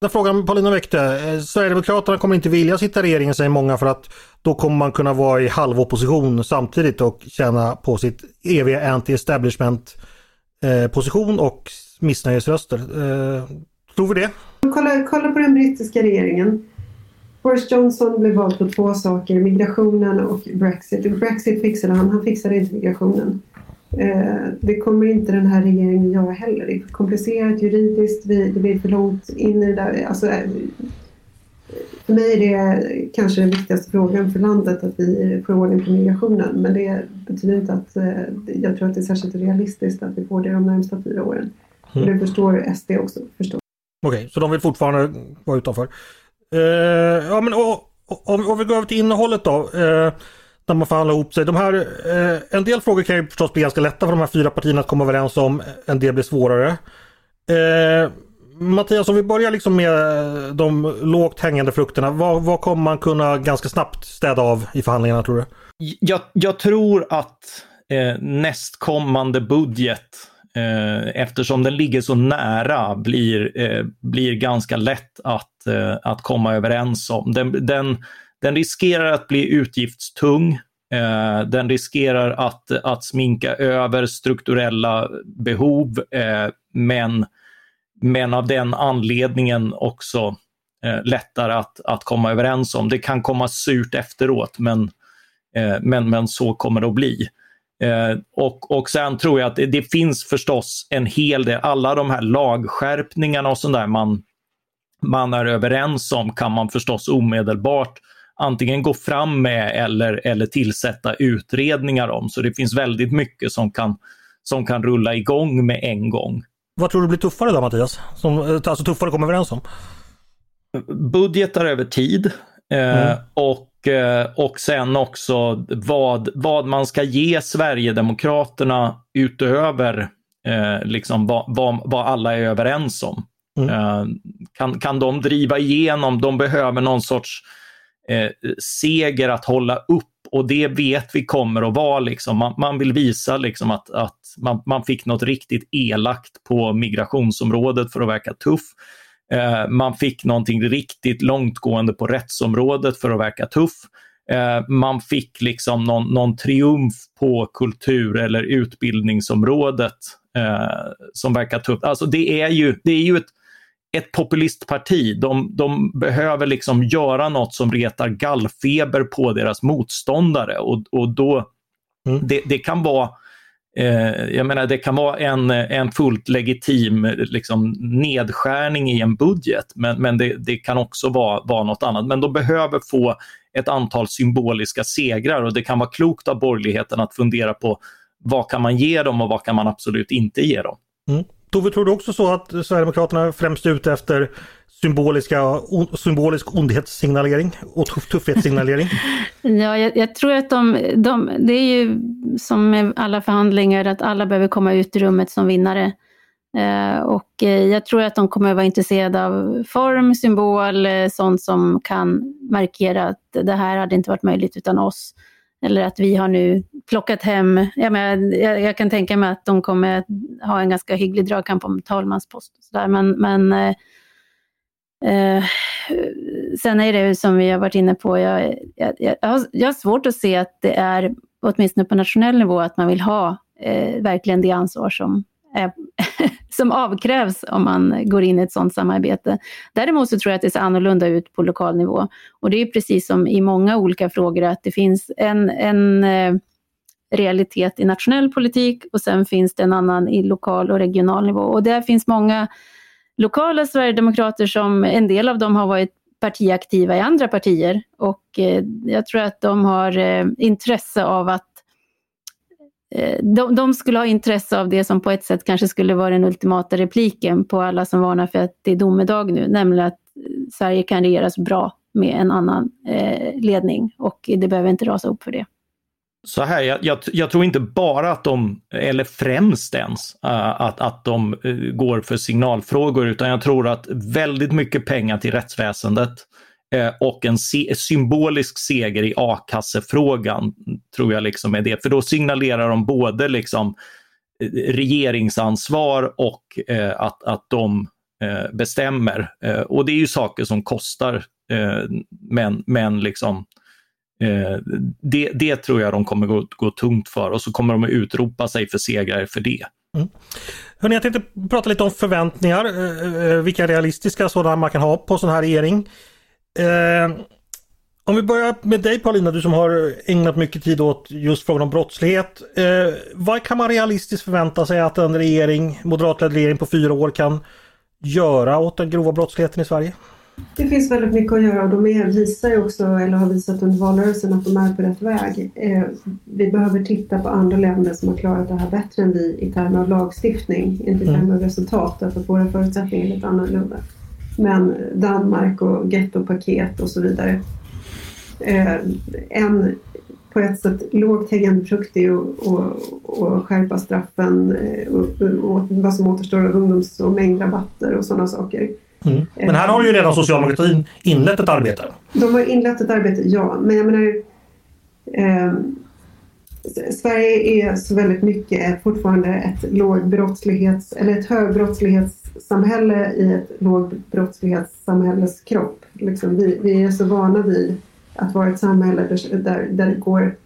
Den frågan Paulina väckte. Eh, Sverigedemokraterna kommer inte vilja sitta i regeringen säger många för att då kommer man kunna vara i halvopposition samtidigt och tjäna på sitt eviga anti-establishment eh, position och missnöjesröster. Eh, tror vi det? Kolla, kolla på den brittiska regeringen. Boris Johnson blev vald på två saker, migrationen och Brexit. Brexit fixade han, han fixade inte migrationen. Eh, det kommer inte den här regeringen göra heller. Det är för komplicerat juridiskt, det blir för långt in i det där. Alltså, eh, för mig är det kanske den viktigaste frågan för landet att vi får ordning på migrationen. Men det betyder inte att eh, jag tror att det är särskilt realistiskt att vi får det de närmsta fyra åren. Mm. Och det förstår SD också. Förstår. Okej, okay, så de vill fortfarande vara utanför. Uh, ja men och, och, om vi går över till innehållet då. Uh, när man förhandlar ihop sig. De här, eh, en del frågor kan ju förstås bli ganska lätta för de här fyra partierna att komma överens om. En del blir svårare. Eh, Mattias, om vi börjar liksom med de lågt hängande frukterna. Vad, vad kommer man kunna ganska snabbt städa av i förhandlingarna tror du? Jag, jag tror att eh, nästkommande budget, eh, eftersom den ligger så nära, blir, eh, blir ganska lätt att, eh, att komma överens om. Den, den den riskerar att bli utgiftstung. Eh, den riskerar att, att sminka över strukturella behov, eh, men, men av den anledningen också eh, lättare att, att komma överens om. Det kan komma surt efteråt, men, eh, men, men så kommer det att bli. Eh, och, och sen tror jag att det, det, finns förstås en hel del, alla de här lagskärpningarna och sånt där man, man är överens om kan man förstås omedelbart antingen gå fram med eller, eller tillsätta utredningar om. Så det finns väldigt mycket som kan, som kan rulla igång med en gång. Vad tror du blir tuffare då Mattias? Som, alltså tuffare att komma överens om? Budgetar över tid eh, mm. och, eh, och sen också vad, vad man ska ge Sverigedemokraterna utöver eh, liksom vad, vad, vad, alla är överens om. Mm. Eh, kan, kan de driva igenom, de behöver någon sorts eh, Eh, seger att hålla upp och det vet vi kommer att vara. Liksom. Man, man vill visa liksom att, att man, man, fick något riktigt elakt på migrationsområdet för att verka tuff. Eh, man fick någonting riktigt långtgående på rättsområdet för att verka tuff. eh, man fick liksom någon, någon triumf på kultur eller utbildningsområdet eh, som verkar tufft. Alltså det är ju, det är ju ett, ett populistparti. De, de behöver liksom göra något som retar gallfeber på deras motståndare och, och då mm. det, det kan vara Eh, jag menar, det kan vara en, en fullt legitim liksom, nedskärning i en budget, men, men det, det kan också vara, vara något annat. Men de behöver få ett antal symboliska segrar och det kan vara klokt av borgerligheten att fundera på vad kan man ge dem och vad kan man absolut inte ge dem. Mm. Tove, tror du också så att Sverigedemokraterna främst är ute efter symboliska, symbolisk ondhetssignalering och tuff, tuffhetssignalering? ja, jag, jag, tror att de, de, det är ju som med alla förhandlingar att alla behöver komma ut i rummet som vinnare. Eh, och eh, jag tror att de kommer att vara intresserade av form, symbol, eh, sånt som kan markera att det här hade inte varit möjligt utan oss. Eller att vi har nu plockat hem, jag, menar, jag, jag kan tänka mig att de kommer ha en ganska hygglig dragkamp om talmanspost. Och så där. Men, men eh, eh, sen är det som vi har varit inne på, jag, jag, jag, har, jag har svårt att se att det är, åtminstone på nationell nivå, att man vill ha eh, verkligen det ansvar som Eh, som avkrävs om man går in i ett sådant samarbete. Däremot så tror jag att det ser annorlunda ut på lokal nivå. Och det är precis som i många olika frågor att det finns en, en eh, realitet i nationell politik och sen finns det en annan i lokal och regional nivå. Och där finns många lokala sverigedemokrater som en del av dem har varit partiaktiva i andra partier och eh, jag tror att de har intresse av att Eh, de, de, skulle ha intresse av det som på ett sätt kanske skulle vara den ultimata repliken på alla som varnar för att det är domedag nu, nämligen att eh, Sverige kan regeras bra med en annan eh, ledning och det behöver inte rasa upp för det. Så här, jag, jag, jag, tror inte bara att de, eller främst ens, eh, att, att de går för signalfrågor, utan jag tror att väldigt mycket pengar till rättsväsendet Eh, och en se symbolisk seger i a-kassefrågan tror jag liksom är det. För då signalerar de både liksom eh, regeringsansvar och eh, att, att de eh, bestämmer. Eh, och det är ju saker som kostar, eh, men, men liksom eh, det, det tror jag de kommer gå, gå tungt för och så kommer de att utropa sig för segrare för det. Mm. Hörrni, jag tänkte prata lite om förväntningar, vilka realistiska sådana man kan ha på sån här regering. Eh, om vi börjar med dig Paulina, du som har ägnat mycket tid åt just frågan om brottslighet. Eh, vad kan man realistiskt förvänta sig att en regering, moderatledd regering på fyra år kan göra åt den grova brottsligheten i Sverige? Det finns väldigt mycket att göra och de är, visar ju också, eller har visat under valrörelsen, att de är på rätt väg. Eh, vi behöver titta på andra länder som har klarat det här bättre än vi i termer av lagstiftning, inte i termer av mm. resultat, därför att våra förutsättningar är lite annorlunda. Men Danmark och gettopaket och så vidare. Eh, en på ett sätt lågt hängande frukt är att skärpa straffen eh, och, och, vad som återstår av ungdoms och mängdrabatter och sådana saker. Mm. Men här har ju redan socialdemokratin inlett ett arbete. De har inlett ett arbete, ja. Men jag menar eh, Sverige är så väldigt mycket fortfarande ett lågbrottslighets eller ett högbrottslighetssamhälle i ett lågbrottslighetssamhälles kropp. Liksom vi, vi, är så vana vid att vara ett samhälle där, där, det går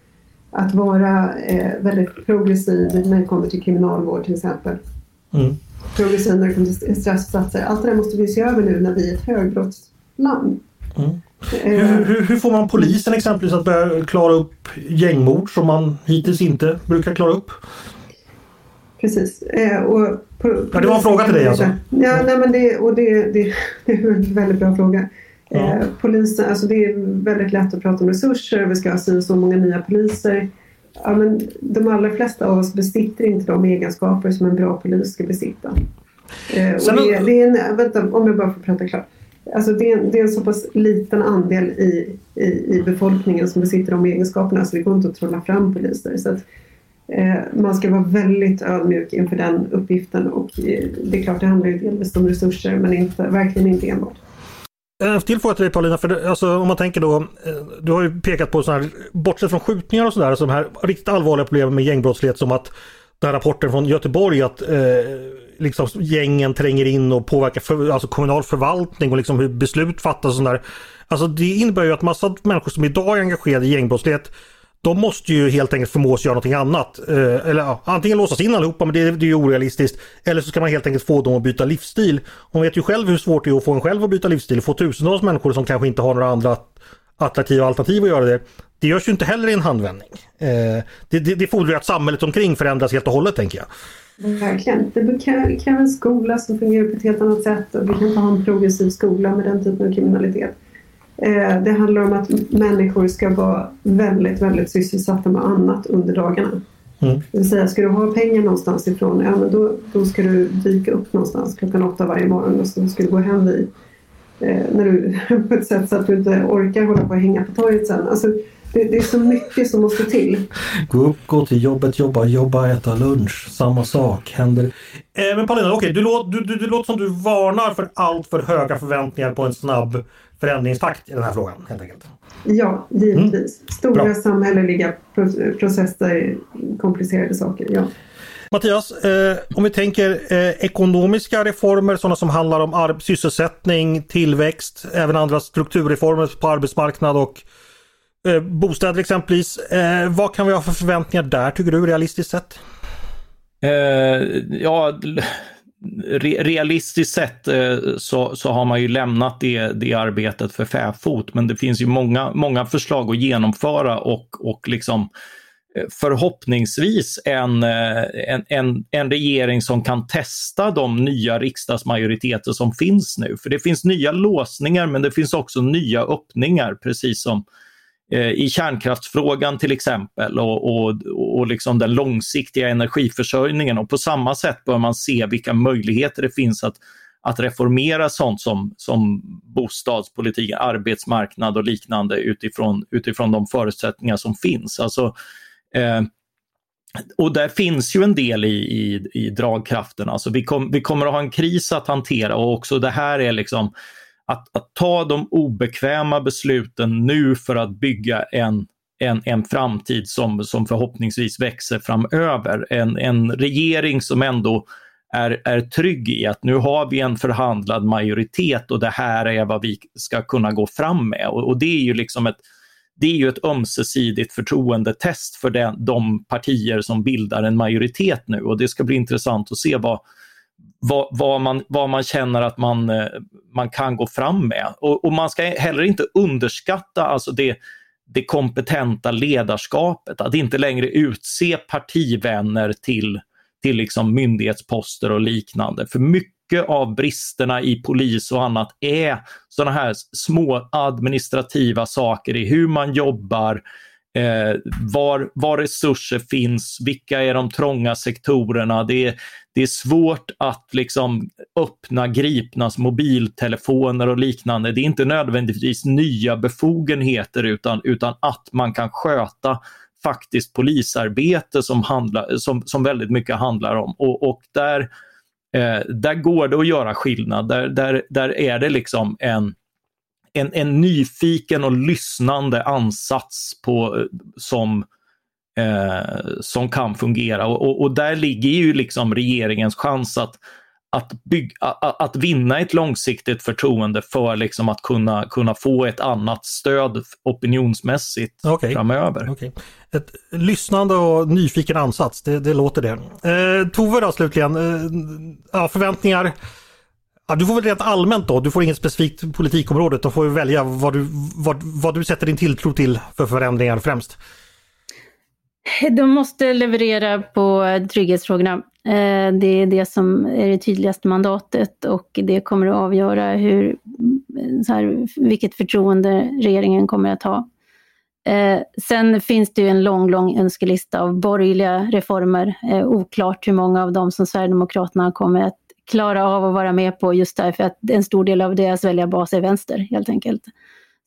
att vara eh, väldigt progressiv när det kommer till kriminalvård till exempel. Mm. Progressiv när det kommer till straffsatser. Allt det där måste vi se över nu när vi är ett högbrottsland. Mm. Hur, hur, hur, får man polisen exempelvis att börja klara upp gängmord som man hittills inte brukar klara upp? Precis. Eh, och ja, det var en fråga till dig alltså? Ja, nej, men det, och det, det, det är en väldigt bra fråga. Ja. Eh, polisen, alltså det är väldigt lätt att prata om resurser, vi ska ha så, så många nya poliser. Ja, men de allra flesta av oss besitter inte de egenskaper som en bra polis ska besitta. Eh, och det, det är en, vänta, om jag bara får prata klart. Alltså det, är, det är en så pass liten andel i, i, i befolkningen som besitter de egenskaperna så det går inte att trolla fram poliser. Så att, eh, man ska vara väldigt ödmjuk inför den uppgiften och eh, det är klart det handlar ju delvis om resurser men inte, verkligen inte enbart. En till fråga till dig Paulina, för det, alltså, om man tänker då, eh, du har ju pekat på sådana här, bortsett från skjutningar och sådär, alltså de här riktigt allvarliga problemen med gängbrottslighet som att den här rapporten från Göteborg att eh, liksom gängen tränger in och påverkar för, alltså kommunal förvaltning och liksom hur beslut fattas och sådär. Alltså det innebär ju att massa människor som idag är engagerade i gängbrottslighet de måste ju helt enkelt förmås göra någonting annat. Eh, eller ja, antingen låsas in allihopa, men det, det är ju orealistiskt. Eller så ska man helt enkelt få dem att byta livsstil. Hon vet ju själv hur svårt det är att få en själv att byta livsstil. Få tusentals människor som kanske inte har några andra attraktiva alternativ att göra det. Det görs ju inte heller i en handvändning. Eh, det, det, det fordrar ju att samhället omkring förändras helt och hållet, tänker jag. Verkligen. Det kräver en skola som fungerar på ett helt annat sätt och vi kan inte ha en progressiv skola med den typen av kriminalitet. Eh, det handlar om att människor ska vara väldigt, väldigt sysselsatta med annat under dagarna. Mm. Det vill säga, ska du ha pengar någonstans ifrån, ja men då, då ska du dyka upp någonstans klockan åtta varje morgon och så ska du gå hem vid, när du, på ett sätt så att du inte orkar hålla på och hänga på torget sen. Alltså, det, det, är så mycket som måste till. Gå upp, gå till jobbet, jobba, jobba, äta lunch. Samma sak händer. Eh, men Paulina, okay, du, du, du, du låter som du varnar för allt för höga förväntningar på en snabb förändringstakt i den här frågan helt enkelt. Ja, givetvis. Mm. Stora Bra. samhälleliga processer, komplicerade saker. Ja. Mattias, eh, om vi tänker eh, ekonomiska reformer, sådana som handlar om sysselsättning, tillväxt, även andra strukturreformer på arbetsmarknad och eh, bostäder exempelvis. Eh, vad kan vi ha för förväntningar där tycker du realistiskt sett? Eh, ja, realistiskt sett eh, så, så har man ju lämnat det, det arbetet för fäfot, men det finns ju många, många förslag att genomföra och, och liksom eh, Eh, förhoppningsvis en, eh, en, en, en regering som kan testa de nya riksdagsmajoriteter som finns nu. För det finns nya låsningar men det finns också nya öppningar precis som Eh, i kärnkraftsfrågan till exempel och, och, och liksom den långsiktiga energiförsörjningen. Och på samma sätt bör man se vilka möjligheter det finns att, att reformera sånt som, som bostadspolitik, arbetsmarknad och liknande utifrån, utifrån de förutsättningar som finns. Alltså, eh, och där finns ju en del i, i, i dragkraften. Alltså vi, kom, vi kommer att ha en kris att hantera och också det här är liksom att, att ta de obekväma besluten nu för att bygga en en, en framtid som, som förhoppningsvis växer framöver. En, en regering som ändå är, är trygg i att nu har vi en förhandlad majoritet och det här är vad vi ska kunna gå fram med. Och, och det är ju liksom ett, det är ju ett ömsesidigt förtroendetest för den, de partier som bildar en majoritet nu och det ska bli intressant att se vad, vad, vad, man, vad man känner att man, eh, man kan gå fram med. Och, och man ska heller inte underskatta alltså det, det kompetenta ledarskapet, att inte längre utse partivänner till, till liksom myndighetsposter och liknande. För mycket av bristerna i polis och annat är sådana här små administrativa saker i hur man jobbar, eh, var, var resurser finns, vilka är de trånga sektorerna. Det är, det är svårt att liksom öppna gripnas mobiltelefoner och liknande. Det är inte nödvändigtvis nya befogenheter utan, utan att man kan sköta faktiskt polisarbete som, handla, som, som väldigt mycket handlar om. Och, och där, eh, där går det att göra skillnad. Där, där, där är det liksom en, en, en nyfiken och lyssnande ansats på, som, eh, som kan fungera. Och, och, och, där ligger ju liksom regeringens chans att, att, bygga, att, vinna ett långsiktigt förtroende för liksom att kunna, kunna få ett annat stöd opinionsmässigt okay. framöver. Okay. Ett lyssnande och nyfiken ansats, det, det låter det. Eh, Tove då slutligen, eh, ja, förväntningar Ja, du får väl rent allmänt då, du får inget specifikt politikområde, då får du välja vad du, vad, vad du sätter din tilltro till för förändringar främst. De måste leverera på trygghetsfrågorna. Eh, det är det som är det tydligaste mandatet och det kommer att avgöra hur, eh, så här, vilket förtroende regeringen kommer att ha. Eh, sen finns det ju en lång, lång önskelista av borgerliga reformer. Eh, oklart hur många av dem som Sverigedemokraterna kommer att klara av att vara med på just därför att en stor del av deras väljarbas är vänster helt enkelt.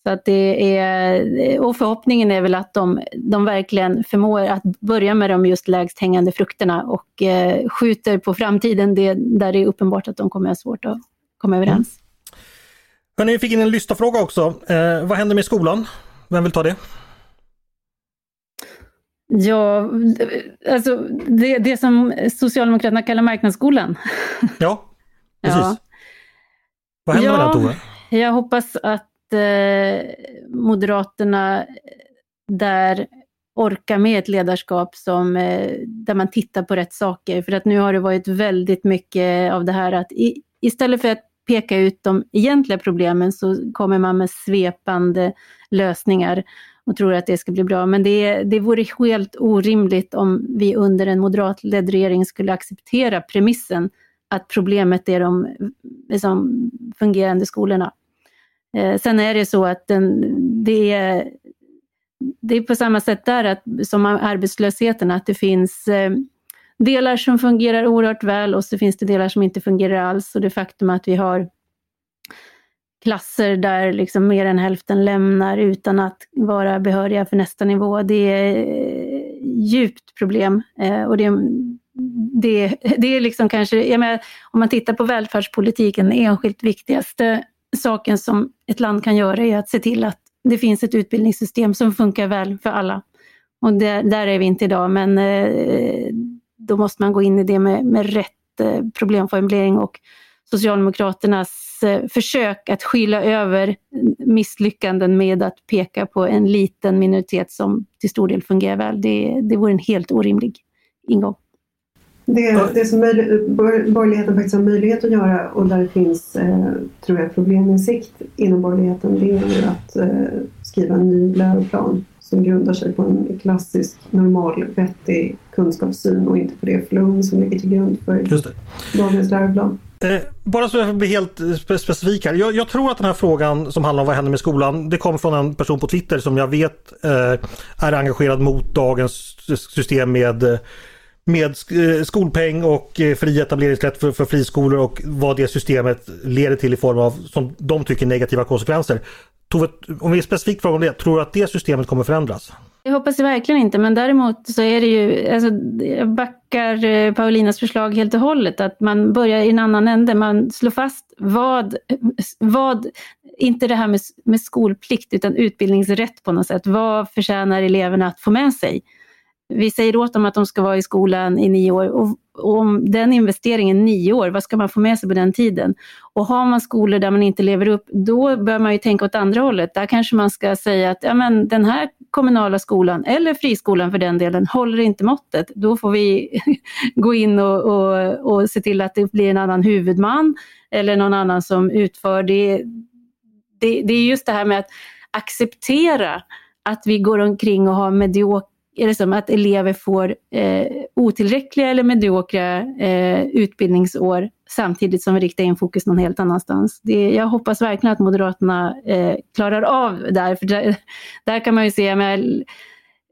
Så att det är, och förhoppningen är väl att de, de verkligen förmår att börja med de just lägst hängande frukterna och eh, skjuter på framtiden det, där det är uppenbart att de kommer ha svårt att komma överens. Mm. Ni fick in en lyssnarfråga också. Eh, vad händer med skolan? Vem vill ta det? Ja, alltså det, det som Socialdemokraterna kallar marknadsskolan. Ja, precis. Ja. Vad händer ja, med den Tove? Jag hoppas att eh, Eh, Moderaterna där orkar med ett ledarskap som, eh, där man tittar på rätt saker. För att nu har det varit väldigt mycket av det här att i, istället för att peka ut de egentliga problemen så kommer man med svepande lösningar och tror att det ska bli bra. Men det, det vore helt orimligt om vi under en moderatledd regering skulle acceptera premissen att problemet är de liksom, fungerande skolorna. Eh, sen är det så att den, det, är, det är på samma sätt där att, som arbetslösheten, att det finns eh, delar som fungerar oerhört väl och så finns det delar som inte fungerar alls. Och det faktum att vi har klasser där liksom mer än hälften lämnar utan att vara behöriga för nästa nivå, det är eh, djupt problem. Eh, och det, det, det är liksom kanske, jag menar, om man tittar på välfärdspolitiken, den enskilt viktigaste saken som ett land kan göra är att se till att det finns ett utbildningssystem som funkar väl för alla. Och det, där är vi inte idag, men eh, då måste man gå in i det med, med rätt eh, problemformulering och Socialdemokraternas eh, försök att skylla över misslyckanden med att peka på en liten minoritet som till stor del fungerar väl, det, det vore en helt orimlig ingång. Det, det som borgerligheten faktiskt har möjlighet att göra och där det finns, eh, tror jag, probleminsikt inom borgerligheten, det är ju att eh, skriva en ny läroplan som grundar sig på en klassisk, normal, vettig kunskapssyn och inte på det flum som ligger till grund för dagens läroplan. Eh, bara så jag blir helt specifik här. Jag, jag, tror att den här frågan som handlar om vad händer med skolan, det kommer från en person på Twitter som jag vet eh, är engagerad mot dagens system med med eh, skolpeng och eh, fri etableringsrätt för, för friskolor och vad det systemet leder till i form av, som de tycker, negativa konsekvenser. Tove, om vi är specifikt frågar om det, tror du att det systemet kommer förändras? Jag hoppas verkligen inte, men däremot så är det ju, alltså, jag backar eh, Paulinas förslag helt och hållet, att man börjar i en annan ände. Man slår fast vad, vad inte det här med, med skolplikt, utan utbildningsrätt på något sätt. Vad förtjänar eleverna att få med sig? Vi säger åt dem att de ska vara i skolan i nio år och, om den investeringen nio år, vad ska man få med sig på den tiden? Och har man skolor där man inte lever upp, då bör man ju tänka åt andra hållet. Där kanske man ska säga att ja, men den här kommunala skolan, eller friskolan för den delen, håller inte måttet. Då får vi gå in och, och, och se till att det blir en annan huvudman eller någon annan som utför det. Det, det är just det här med att acceptera att vi går omkring och har mediokra är det som att elever får eh, otillräckliga eller mediokra eh, utbildningsår samtidigt som vi riktar in fokus någon helt annanstans. Det, jag hoppas verkligen att Moderaterna eh, klarar av där, för där, där kan man ju se, med,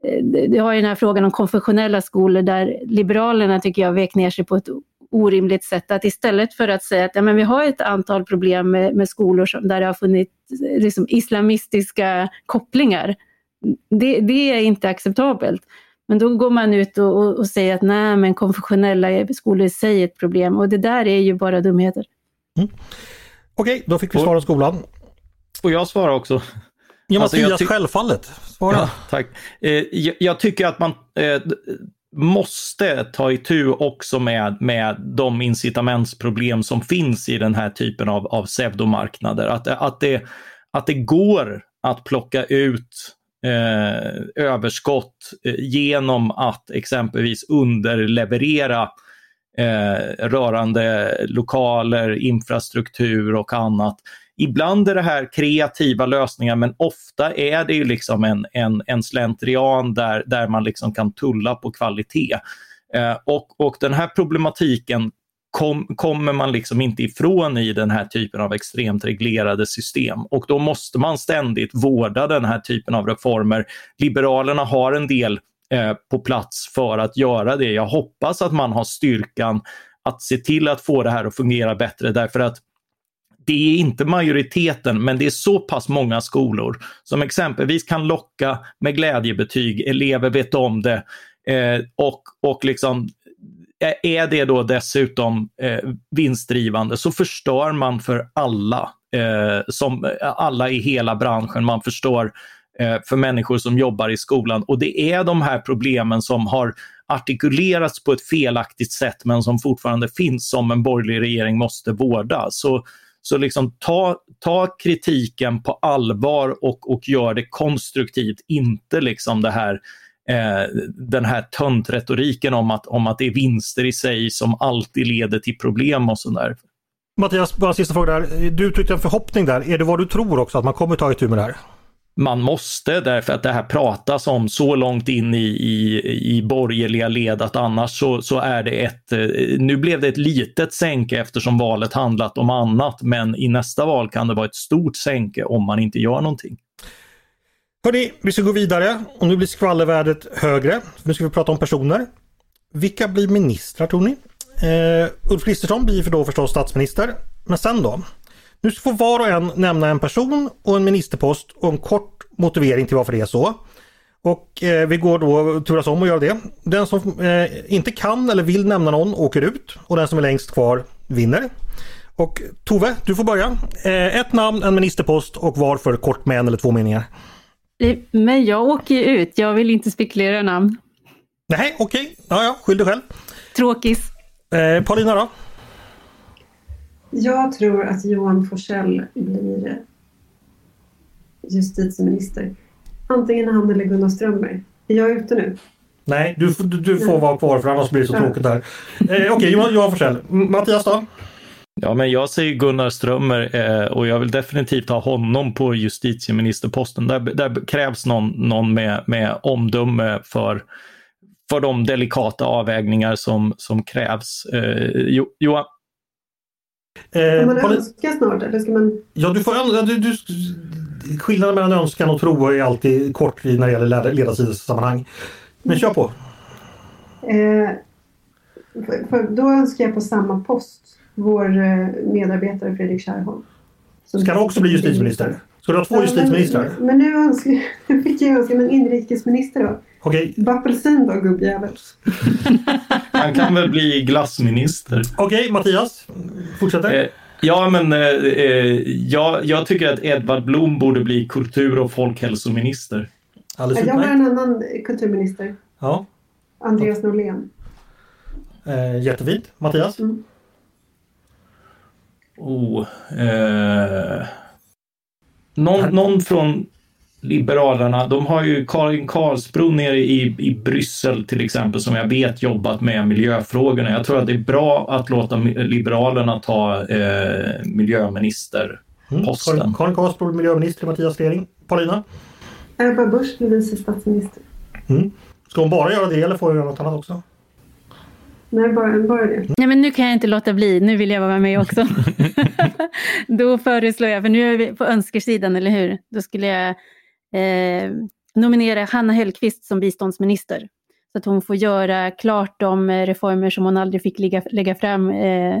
eh, du har ju den här frågan om konfessionella skolor där Liberalerna tycker jag vek ner sig på ett orimligt sätt. Att istället för att säga att ja, men vi har ett antal problem med, med skolor som, där det har funnits eh, liksom, islamistiska kopplingar det, det är inte acceptabelt. Men då går man ut och, och, och, säger att nej, men konfessionella skolor i sig är ett problem och det där är ju bara dumheter. Mm. Okej, okay, då fick vi svar om skolan. Och jag svarar också. Ja, alltså, Mattias, självfallet. Svara. Ja, tack. Eh, jag, jag, tycker att man eh, måste ta itu också med, med de incitamentsproblem som finns i den här typen av, av pseudomarknader. Att, att, det, att det går att plocka ut eh, överskott eh, genom att exempelvis underleverera eh, rörande lokaler, infrastruktur och annat. Ibland är det här kreativa lösningar men ofta är det ju liksom en, en, en slentrian där, där man liksom kan tulla på kvalitet. Eh, och, och den här problematiken kom, kommer man liksom inte ifrån i den här typen av extremt reglerade system. Och då måste man ständigt vårda den här typen av reformer. Liberalerna har en del eh, på plats för att göra det. Jag hoppas att man har styrkan att se till att få det här att fungera bättre därför att det är inte majoriteten, men det är så pass många skolor som exempelvis kan locka med glädjebetyg, elever vet om det eh, och, och liksom Eh, är det då dessutom eh, vinstdrivande så förstör man för alla, eh, som eh, alla i hela branschen. Man förstår eh, för människor som jobbar i skolan och det är de här problemen som har artikulerats på ett felaktigt sätt men som fortfarande finns som en borgerlig regering måste vårda. Så, Så liksom ta, ta kritiken på allvar och, och gör det konstruktivt, inte liksom det här den här töntretoriken om att, om att det är vinster i sig som alltid leder till problem och sådär. Mattias, bara sista fråga där. Du uttryckte en förhoppning där. Är det vad du tror också, att man kommer ta itu med det här? man måste därför att det här pratas om så långt in i, i, i borgerliga led att annars så, så är det ett, eh, nu blev det ett litet sänke eftersom valet handlat om annat men i nästa val kan det vara ett stort sänke om man inte gör någonting. Hörni, vi ska gå vidare och nu blir skvallervärdet högre. Nu ska vi prata om personer. Vilka blir ministrar tror ni? Eh, Ulf Kristersson blir för då förstås statsminister. Men sen då? Nu får var och en nämna en person och en ministerpost och en kort motivering till varför det är så. Och eh, vi går då turas om att göra det. Den som eh, inte kan eller vill nämna någon åker ut och den som är längst kvar vinner. Och Tove, du får börja. Eh, ett namn, en ministerpost och varför kort med en eller två meningar. Men jag åker ju ut, jag vill inte spekulera namn. Nej, okej. Okay. Ja, ja, skyll dig själv. Tråkis. Eh, Paulina då? Jag tror att Johan Forsell blir justitieminister. Antingen han eller Gunnar Strömmer. Är jag ute nu? Nej, du, du, du får vara kvar för annars blir det så tråkigt här. Eh, Okej, okay, Johan, Johan Forsell. Mattias då? Ja, men jag säger Gunnar Strömmer eh, och jag vill definitivt ha honom på justitieministerposten. Där, där krävs någon, någon med, med omdöme för, för de delikata avvägningar som, som krävs. Eh, jo, Johan, Eh, man önska snart eller ska man? Ja, du får du, du, Skillnaden mellan önskan och tro är alltid kort när det gäller ledarsidessammanhang. Men kör på! Eh, för, för då önskar jag på samma post vår eh, medarbetare Fredrik Kärrholm. Ska han också bli justitieminister? Ska du ha två ja, justitieministrar? Men, men nu önskar, fick jag önska en inrikesminister då. Okej. Okay. Apelsin då gubbjävel. Han kan väl bli glassminister. Okej, okay, Mattias. Fortsätter. Eh, ja, men eh, eh, jag, jag tycker att Edvard Blom borde bli kultur och folkhälsominister. Alldeles jag har en annan kulturminister. Ja. Andreas Norlén. Eh, jättefint. Mattias? Mm. Oh, eh, någon, någon från Liberalerna, de har ju Karin Karlsbro nere i, i Bryssel till exempel som jag vet jobbat med miljöfrågorna. Jag tror att det är bra att låta Liberalerna ta eh, miljöministerposten. Mm. Karin Karlsbro miljöminister, Mattias Stering. Paulina? Ebba Busch blir vice statsminister. Mm. Ska hon bara göra det eller får hon göra något annat också? Nej, bara, bara det. Nej, men nu kan jag inte låta bli. Nu vill jag vara med också. Då föreslår jag, för nu är vi på önskersidan, eller hur? Då skulle jag eh, nominera Hanna Hellqvist som biståndsminister. Så att hon får göra klart de reformer som hon aldrig fick lägga, lägga fram eh,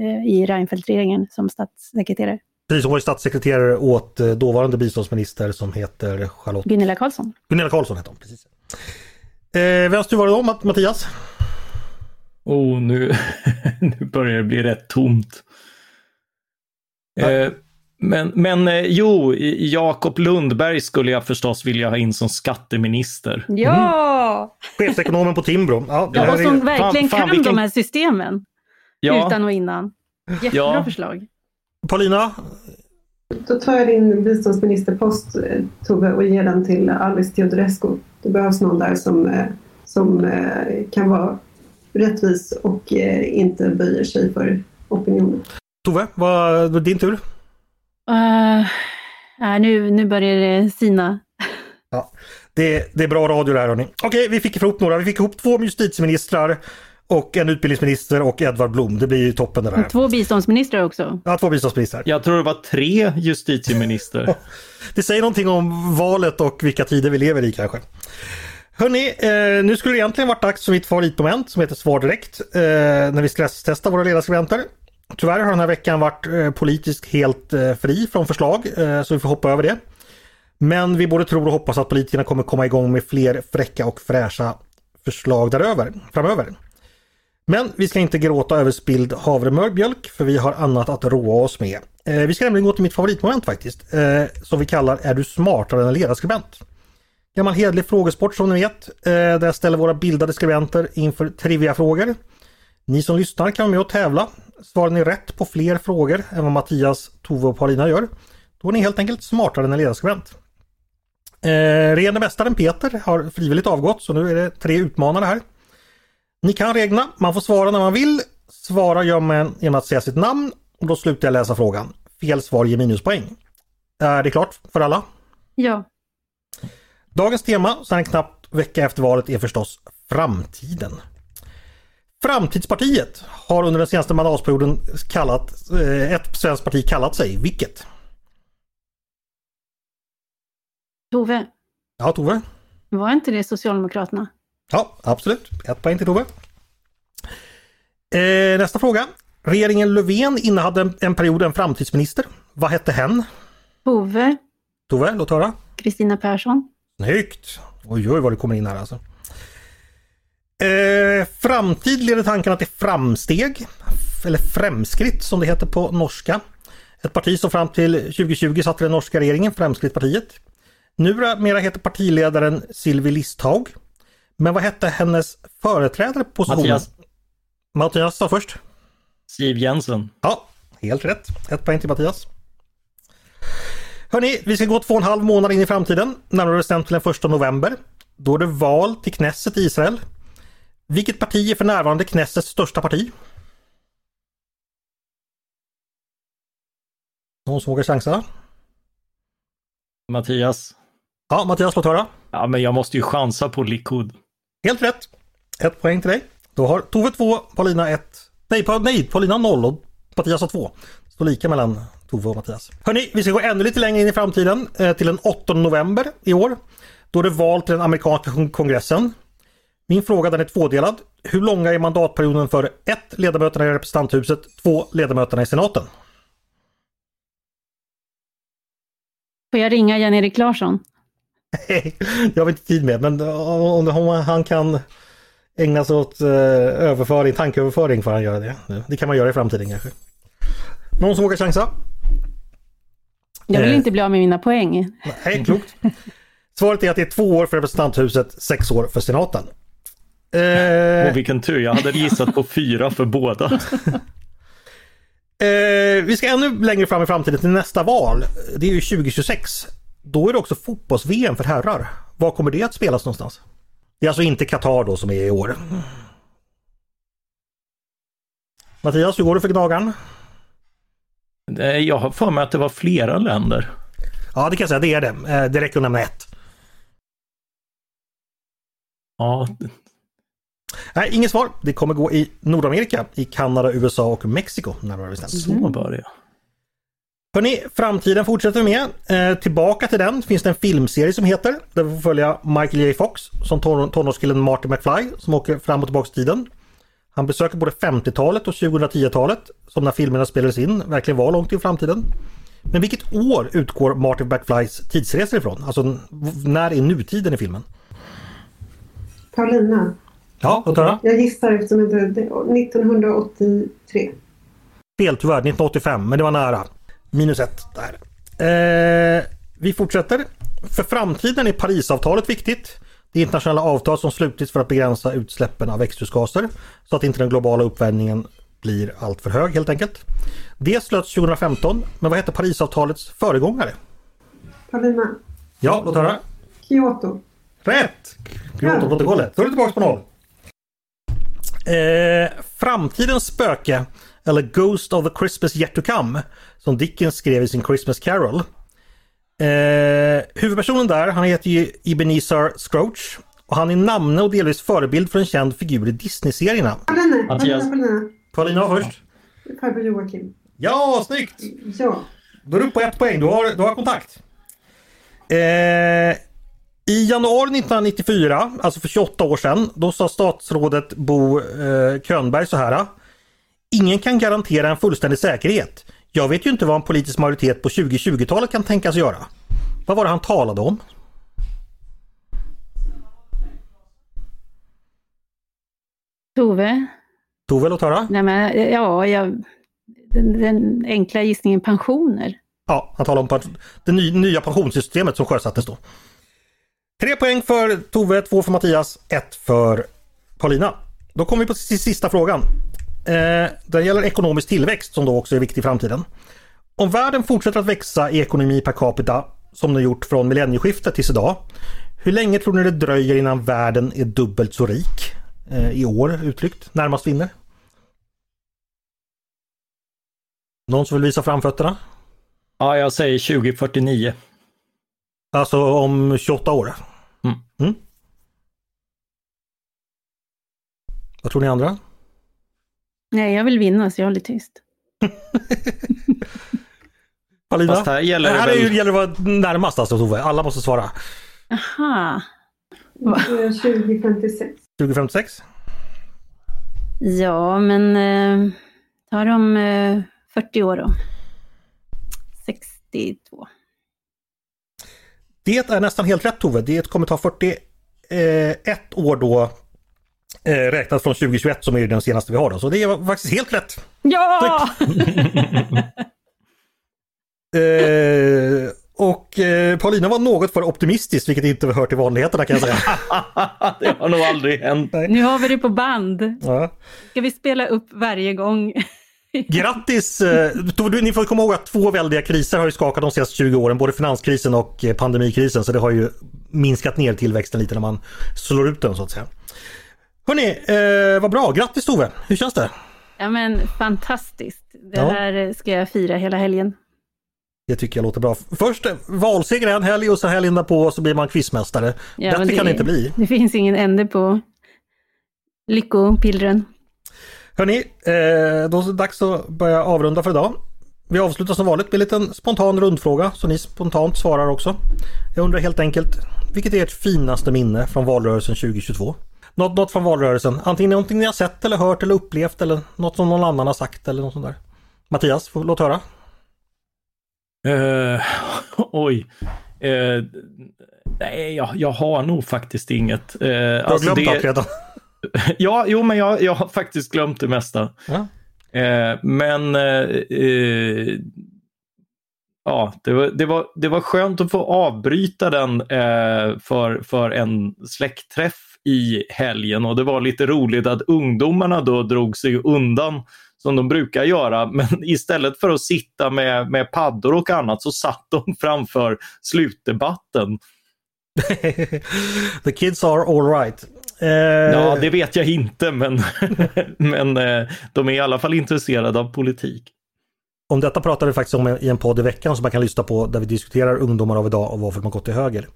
eh, i Reinfeldt-regeringen som statssekreterare. Precis, hon var ju statssekreterare åt eh, dåvarande biståndsminister som heter Charlotte... Gunilla Carlsson. Gunilla Carlsson heter hon, precis. Eh, Vems tur var det då, Mattias? Oh, nu, nu börjar det bli rätt tomt. Eh, men, men eh, jo, Jakob Lundberg skulle jag förstås vilja ha in som skatteminister. Ja! Mm. Chefsekonomen på Timbro. Ja, ja och som verkligen fan, fan, kan vilken... de här systemen. Ja. Utan och innan. Jättebra ja. förslag. Paulina? Då tar jag din biståndsministerpost, eh, Tove, och ger den till Alice Teodorescu. Det behövs någon där som, eh, som kan vara rättvis och inte böjer sig för opinionen. Tove, vad var din tur? Uh, nu, nu börjar det sina. Ja, det, det är bra radio det här hörni. Okej, vi fick ihop några. Vi fick ihop två justitieministrar och en utbildningsminister och Edvard Blom. Det blir ju toppen det där. Två biståndsministrar också. Ja, två biståndsministrar. Jag tror det var tre justitieministrar. det säger någonting om valet och vilka tider vi lever i kanske. Hörni, eh, nu skulle det egentligen varit dags för mitt favoritmoment som heter Svar direkt. Eh, när vi stresstestar våra ledarskribenter. Tyvärr har den här veckan varit eh, politiskt helt eh, fri från förslag eh, så vi får hoppa över det. Men vi både tror och hoppas att politikerna kommer komma igång med fler fräcka och fräscha förslag däröver framöver. Men vi ska inte gråta över spilld havremjölk för vi har annat att roa oss med. Eh, vi ska nämligen gå till mitt favoritmoment faktiskt, eh, som vi kallar Är du smartare än en ledarskribent? Gammal hedlig frågesport som ni vet, eh, där jag ställer våra bildade skribenter inför triviafrågor. Ni som lyssnar kan vara med och tävla Svarar ni rätt på fler frågor än vad Mattias, Tove och Paulina gör, då är ni helt enkelt smartare än en ledarskribent. Eh, Rene mästaren Peter har frivilligt avgått så nu är det tre utmanare här. Ni kan reglerna, man får svara när man vill. Svara gör man genom att säga sitt namn och då slutar jag läsa frågan. Fel svar ger minuspoäng. Är det klart för alla? Ja. Dagens tema, så här en knapp vecka efter valet, är förstås framtiden. Framtidspartiet har under den senaste mandatperioden kallat, eh, ett svenskt parti kallat sig, vilket? Tove, Ja, Tove? var inte det Socialdemokraterna? Ja, absolut. Ett poäng till Tove. Eh, nästa fråga. Regeringen Löfven innehade en, en period en framtidsminister. Vad hette hen? Tove, Tove, låt höra. Kristina Persson, Snyggt! Oj, oj vad det kommer in här alltså. Eh, framtid leder tankarna till framsteg, eller framskritt som det heter på norska. Ett parti som fram till 2020 satt i den norska regeringen, Framskrittpartiet. Numera heter partiledaren Sylvie Listhaug. Men vad hette hennes företrädare på positionen? Mattias. Mattias sa först. Siv Jensen. Ja, helt rätt. Ett poäng till Mattias. Hörni, vi ska gå två och en halv månad in i framtiden, närmare bestämt till den första november. Då är det val till Knesset i Israel. Vilket parti är för närvarande Knessets största parti? Någon som vågar chansa? Mattias. Ja, Mattias, låt höra. Ja, men jag måste ju chansa på Likud. Helt rätt. Ett poäng till dig. Då har Tove 2, Paulina 1. Nej, pa, nej, Paulina 0 och Mattias har 2. Står lika mellan Tove och Mattias. Hörni, vi ska gå ännu lite längre in i framtiden. Eh, till den 8 november i år. Då är det val till den amerikanska kon- kongressen. Min fråga den är tvådelad. Hur långa är mandatperioden för 1. Ledamöterna i representanthuset, 2. Ledamöterna i senaten? får jag ringa Jan-Erik Larsson? det har vi inte tid med, men om om han kan ägna sig åt eh, överföring, tankeöverföring får han göra det. Det kan man göra i framtiden kanske. Någon som vågar chansa? Jag vill Eh. inte bli av med mina poäng. Nej, klokt. Svaret är att det är två år för representanthuset, sex år för senaten. Eh, Och vilken tur, jag hade gissat på fyra för båda. eh, vi ska ännu längre fram i framtiden till nästa val. Det är ju 2026. Då är det också fotbolls-VM för herrar. Var kommer det att spelas någonstans? Det är alltså inte Qatar då som är i år. Mattias, hur går det för Gnagaren? Eh, Jag har för mig att det var flera länder. Ja, det kan jag säga, det är det. Eh, Det räcker att nämna ett. Ja, Nej, inget svar. Det kommer gå i Nordamerika, i Kanada, USA och Mexiko närmare bestämt. så var det. Hörni, framtiden fortsätter vi med. Eh, tillbaka till den finns det en filmserie som heter, där vi får följa Michael J Fox som ton- tonårskillen Marty McFly som åker fram och tillbaka i tiden. Han besöker både 50-talet och 2010-talet som när filmerna spelades in verkligen var långt in i framtiden. Men vilket år utgår Marty McFlys tidsresor ifrån? Alltså när är nutiden i filmen? Paulina. Ja, låt höra. Jag gissar eftersom jag inte... 1983. Fel tyvärr, 1985, men det var nära. Minus ett där. Eh, vi fortsätter. För framtiden är Parisavtalet viktigt. Det är internationella avtal som slutits för att begränsa utsläppen av växthusgaser så att inte den globala uppvärmningen blir alltför hög helt enkelt. Det slöts 2015, men vad hette Parisavtalets föregångare? Paulina. Ja, låt höra. Kyoto. Rätt! Kyotoprotokollet. Då är du tillbaka på noll. Eh, framtidens spöke, eller Ghost of the Christmas Yet To Come, som Dickens skrev i sin Christmas Carol. Eh, huvudpersonen där, han heter ju Ebenezer Scrooge. Och han är namne och delvis förebild för en känd figur i Disney-serierna. Paulina. Mattias. Paulina. Paulina. Paulina först. Farbror Joakim. Ja, snyggt! Ja. Då är du på ett poäng, du har, du har kontakt. Eh, I januari 1994, alltså för 28 år sedan, då sa statsrådet Bo eh, Könberg så här. Ingen kan garantera en fullständig säkerhet. Jag vet ju inte vad en politisk majoritet på 2020-talet kan tänkas göra. Vad var det han talade om? Tove? Tove, låt höra. Nej, men, ja, jag, den, den enkla gissningen pensioner. Ja, han talade om det ny, nya pensionssystemet som sjösattes då. Tre poäng för Tove, två för Mattias, ett för Paulina. Då kommer vi på sista frågan. Eh, den gäller ekonomisk tillväxt som då också är viktig i framtiden. Om världen fortsätter att växa i ekonomi per capita som den gjort från millennieskiftet tills idag. Hur länge tror ni det dröjer innan världen är dubbelt så rik? Eh, I år uttryckt, närmast vinner. Någon som vill visa framfötterna? Ja, jag säger 2049. Alltså om 28 år? Mm. Mm. Vad tror ni andra? Nej, jag vill vinna så jag håller tyst. Fast här gäller det här väl- är ju, gäller det att vara närmast alltså Tove. Alla måste svara. Aha. 2056. 2056? Ja, men eh, ta de eh, 40 år då. 62. Det är nästan helt rätt Tove. Det kommer ta 41 år då eh, räknat från 2021 som är den senaste vi har. Då. Så det är faktiskt helt rätt. Ja! Eh, och eh, Paulina var något för optimistisk vilket inte hör till vanligheterna kan jag säga. det har nog aldrig hänt. Nu har vi det på band. Ja. Ska vi spela upp varje gång? Grattis! eh, Ni får komma ihåg att två väldiga kriser har ju skakat de senaste 20 åren. Både finanskrisen och eh, pandemikrisen. Så det har ju minskat ner tillväxten lite när man slår ut den så att säga. Hörni, eh, vad bra! Grattis Tove! Hur känns det? Ja men fantastiskt. Det Ja. här ska jag fira hela helgen. Det tycker jag låter bra. Först eh, valseger en helg och så helgen därpå så blir man quizmästare. Ja, Bättre men kan det inte bli. Det finns ingen ände på lyckopillren. Hörni, eh, då är det dags att börja avrunda för idag. Vi avslutar som vanligt med en liten spontan rundfråga så ni spontant svarar också. Jag undrar helt enkelt, vilket är ert finaste minne från valrörelsen 2022? Något, något från valrörelsen, antingen någonting ni har sett eller hört eller upplevt eller något som någon annan har sagt eller något sånt där. Mattias, får, låt höra. Eh, oj. Eh, nej, jag, jag har nog faktiskt inget. Uh, Du har glömt allt redan. Ja, jo, men jag, jag har faktiskt glömt det mesta. Ja. Eh, men ja, det var, det, var, det var skönt att få avbryta den eh, för, för en släktträff i helgen och det var lite roligt att ungdomarna då drog sig undan som de brukar göra. Men istället för att sitta med, med paddor och annat så satt de framför slutdebatten. The kids are all right. Eh, Ja, det vet jag inte, men, men eh, de är i alla fall intresserade av politik. Om detta pratar vi faktiskt om i en podd i veckan som man kan lyssna på där vi diskuterar ungdomar av idag och varför man gått till höger.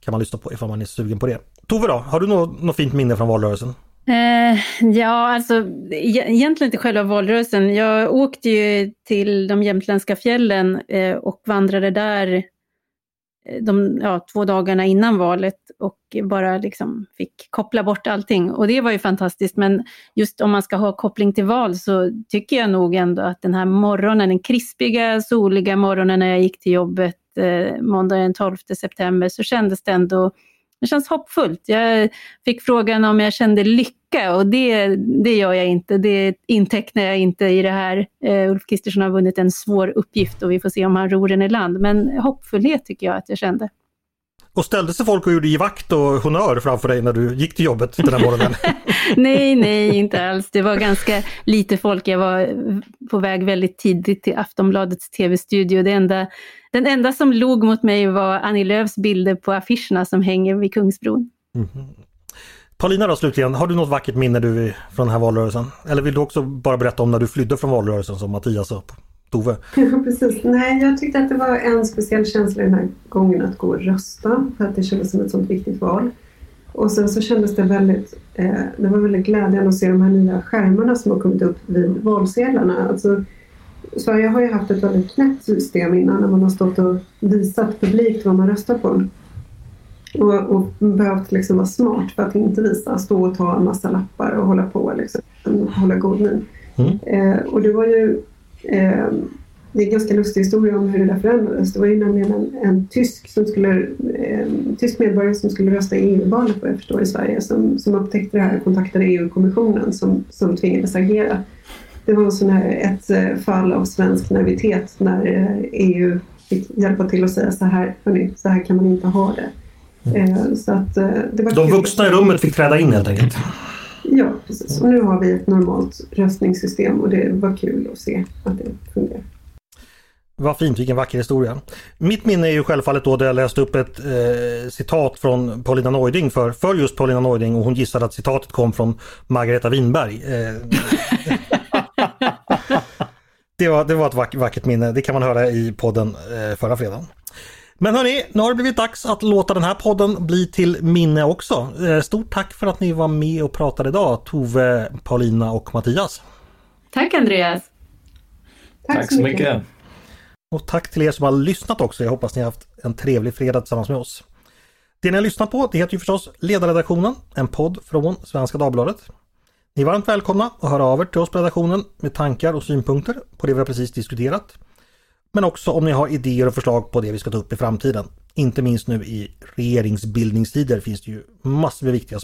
Kan man lyssna på ifall man är sugen på det. Tove då, har du något, något fint minne från valrörelsen? Eh, ja, alltså e- egentligen inte själva valrörelsen. Jag åkte ju till de jämtländska fjällen eh, och vandrade där eh, de ja, två dagarna innan valet och bara liksom fick koppla bort allting. Och det var ju fantastiskt, men just om man ska ha koppling till val så tycker jag nog ändå att den här morgonen, den krispiga, soliga morgonen när jag gick till jobbet eh, måndag den 12 september, så kändes det ändå det känns hoppfullt. Jag fick frågan om jag kände lycka och det, det gör jag inte. Det intecknar jag inte i det här. Eh, Ulf Kristersson har vunnit en svår uppgift och vi får se om han ror den i land. Men hoppfullhet tycker jag att jag kände. Och ställde sig folk och gjorde givakt och honör framför dig när du gick till jobbet den här morgonen? nej, nej, inte alls. Det var ganska lite folk. Jag var på väg väldigt tidigt till Aftonbladets tv-studio. Det enda, den enda som log mot mig var Annie Lööfs bilder på affischerna som hänger vid Kungsbron. Paulina då slutligen, har du något vackert minne du från den här valrörelsen? Eller vill du också bara berätta om när du flydde från valrörelsen som Mattias och Tove? Precis. Nej, jag tyckte att det var en speciell känsla den här gången att gå och rösta för att det kändes som ett sånt viktigt val. Och sen så kändes det väldigt, eh, det var väldigt glädjande att se de här nya skärmarna som har kommit upp vid valsedlarna. Alltså, Sverige har ju haft ett väldigt knäppt system innan när man har stått och visat publikt vad man röstar på. Och, och behövt liksom vara smart för att inte visa, stå och ta en massa lappar och hålla på liksom, hålla god min. Mm. Eh, och det var ju det är en ganska lustig historia om hur det där förändrades. Det var ju nämligen en, en tysk, som skulle, eh, tysk medborgare som skulle rösta i EU-valet vad jag förstår i Sverige som, som upptäckte det här och kontaktade EU-kommissionen som, som tvingades agera. Det var sån här, ett eh, fall av svensk naivitet när eh, EU fick hjälpa till att säga så här, hörni, så här kan man inte ha det. Eh, så att, eh, det var De vuxna i rummet fick träda in helt enkelt. Ja, precis. Och nu har vi ett normalt röstningssystem och det var kul att se att det fungerar. Vad fint, vilken vacker historia. Mitt minne är ju självfallet då där jag läste upp ett eh, citat från Paulina Neuding för, för just Paulina Neuding och hon gissade att citatet kom från Margareta Winberg. Eh, det, var, det var ett vack, vackert minne, det kan man höra i podden eh, förra fredagen. Men hörni, nu har det blivit dags att låta den här podden bli till minne också. Eh, stort tack för att ni var med och pratade idag, Tove, Paulina och Mattias. Tack Andreas! Tack, tack så mycket. mycket. Och tack till er som har lyssnat också. Jag hoppas ni har haft en trevlig fredag tillsammans med oss. Det ni har lyssnat på det heter ju förstås Ledarredaktionen, en podd från Svenska Dagbladet. Ni är varmt välkomna att höra av er till oss på redaktionen med tankar och synpunkter på det vi har precis diskuterat. Men också om ni har idéer och förslag på det vi ska ta upp i framtiden. Inte minst nu i regeringsbildningstider finns det ju massor med viktiga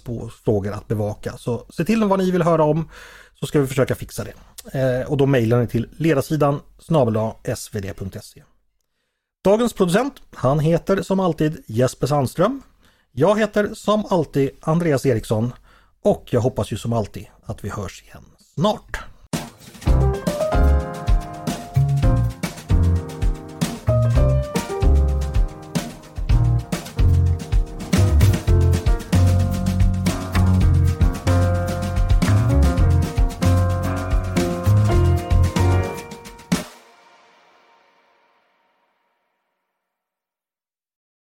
frågor att bevaka. Så se till vad ni vill höra om så ska vi försöka fixa det. Eh, och då mejlar ni till ledarsidan snabel svd.se. Dagens producent, han heter som alltid Jesper Sandström. Jag heter som alltid Andreas Eriksson och jag hoppas ju som alltid att vi hörs igen snart.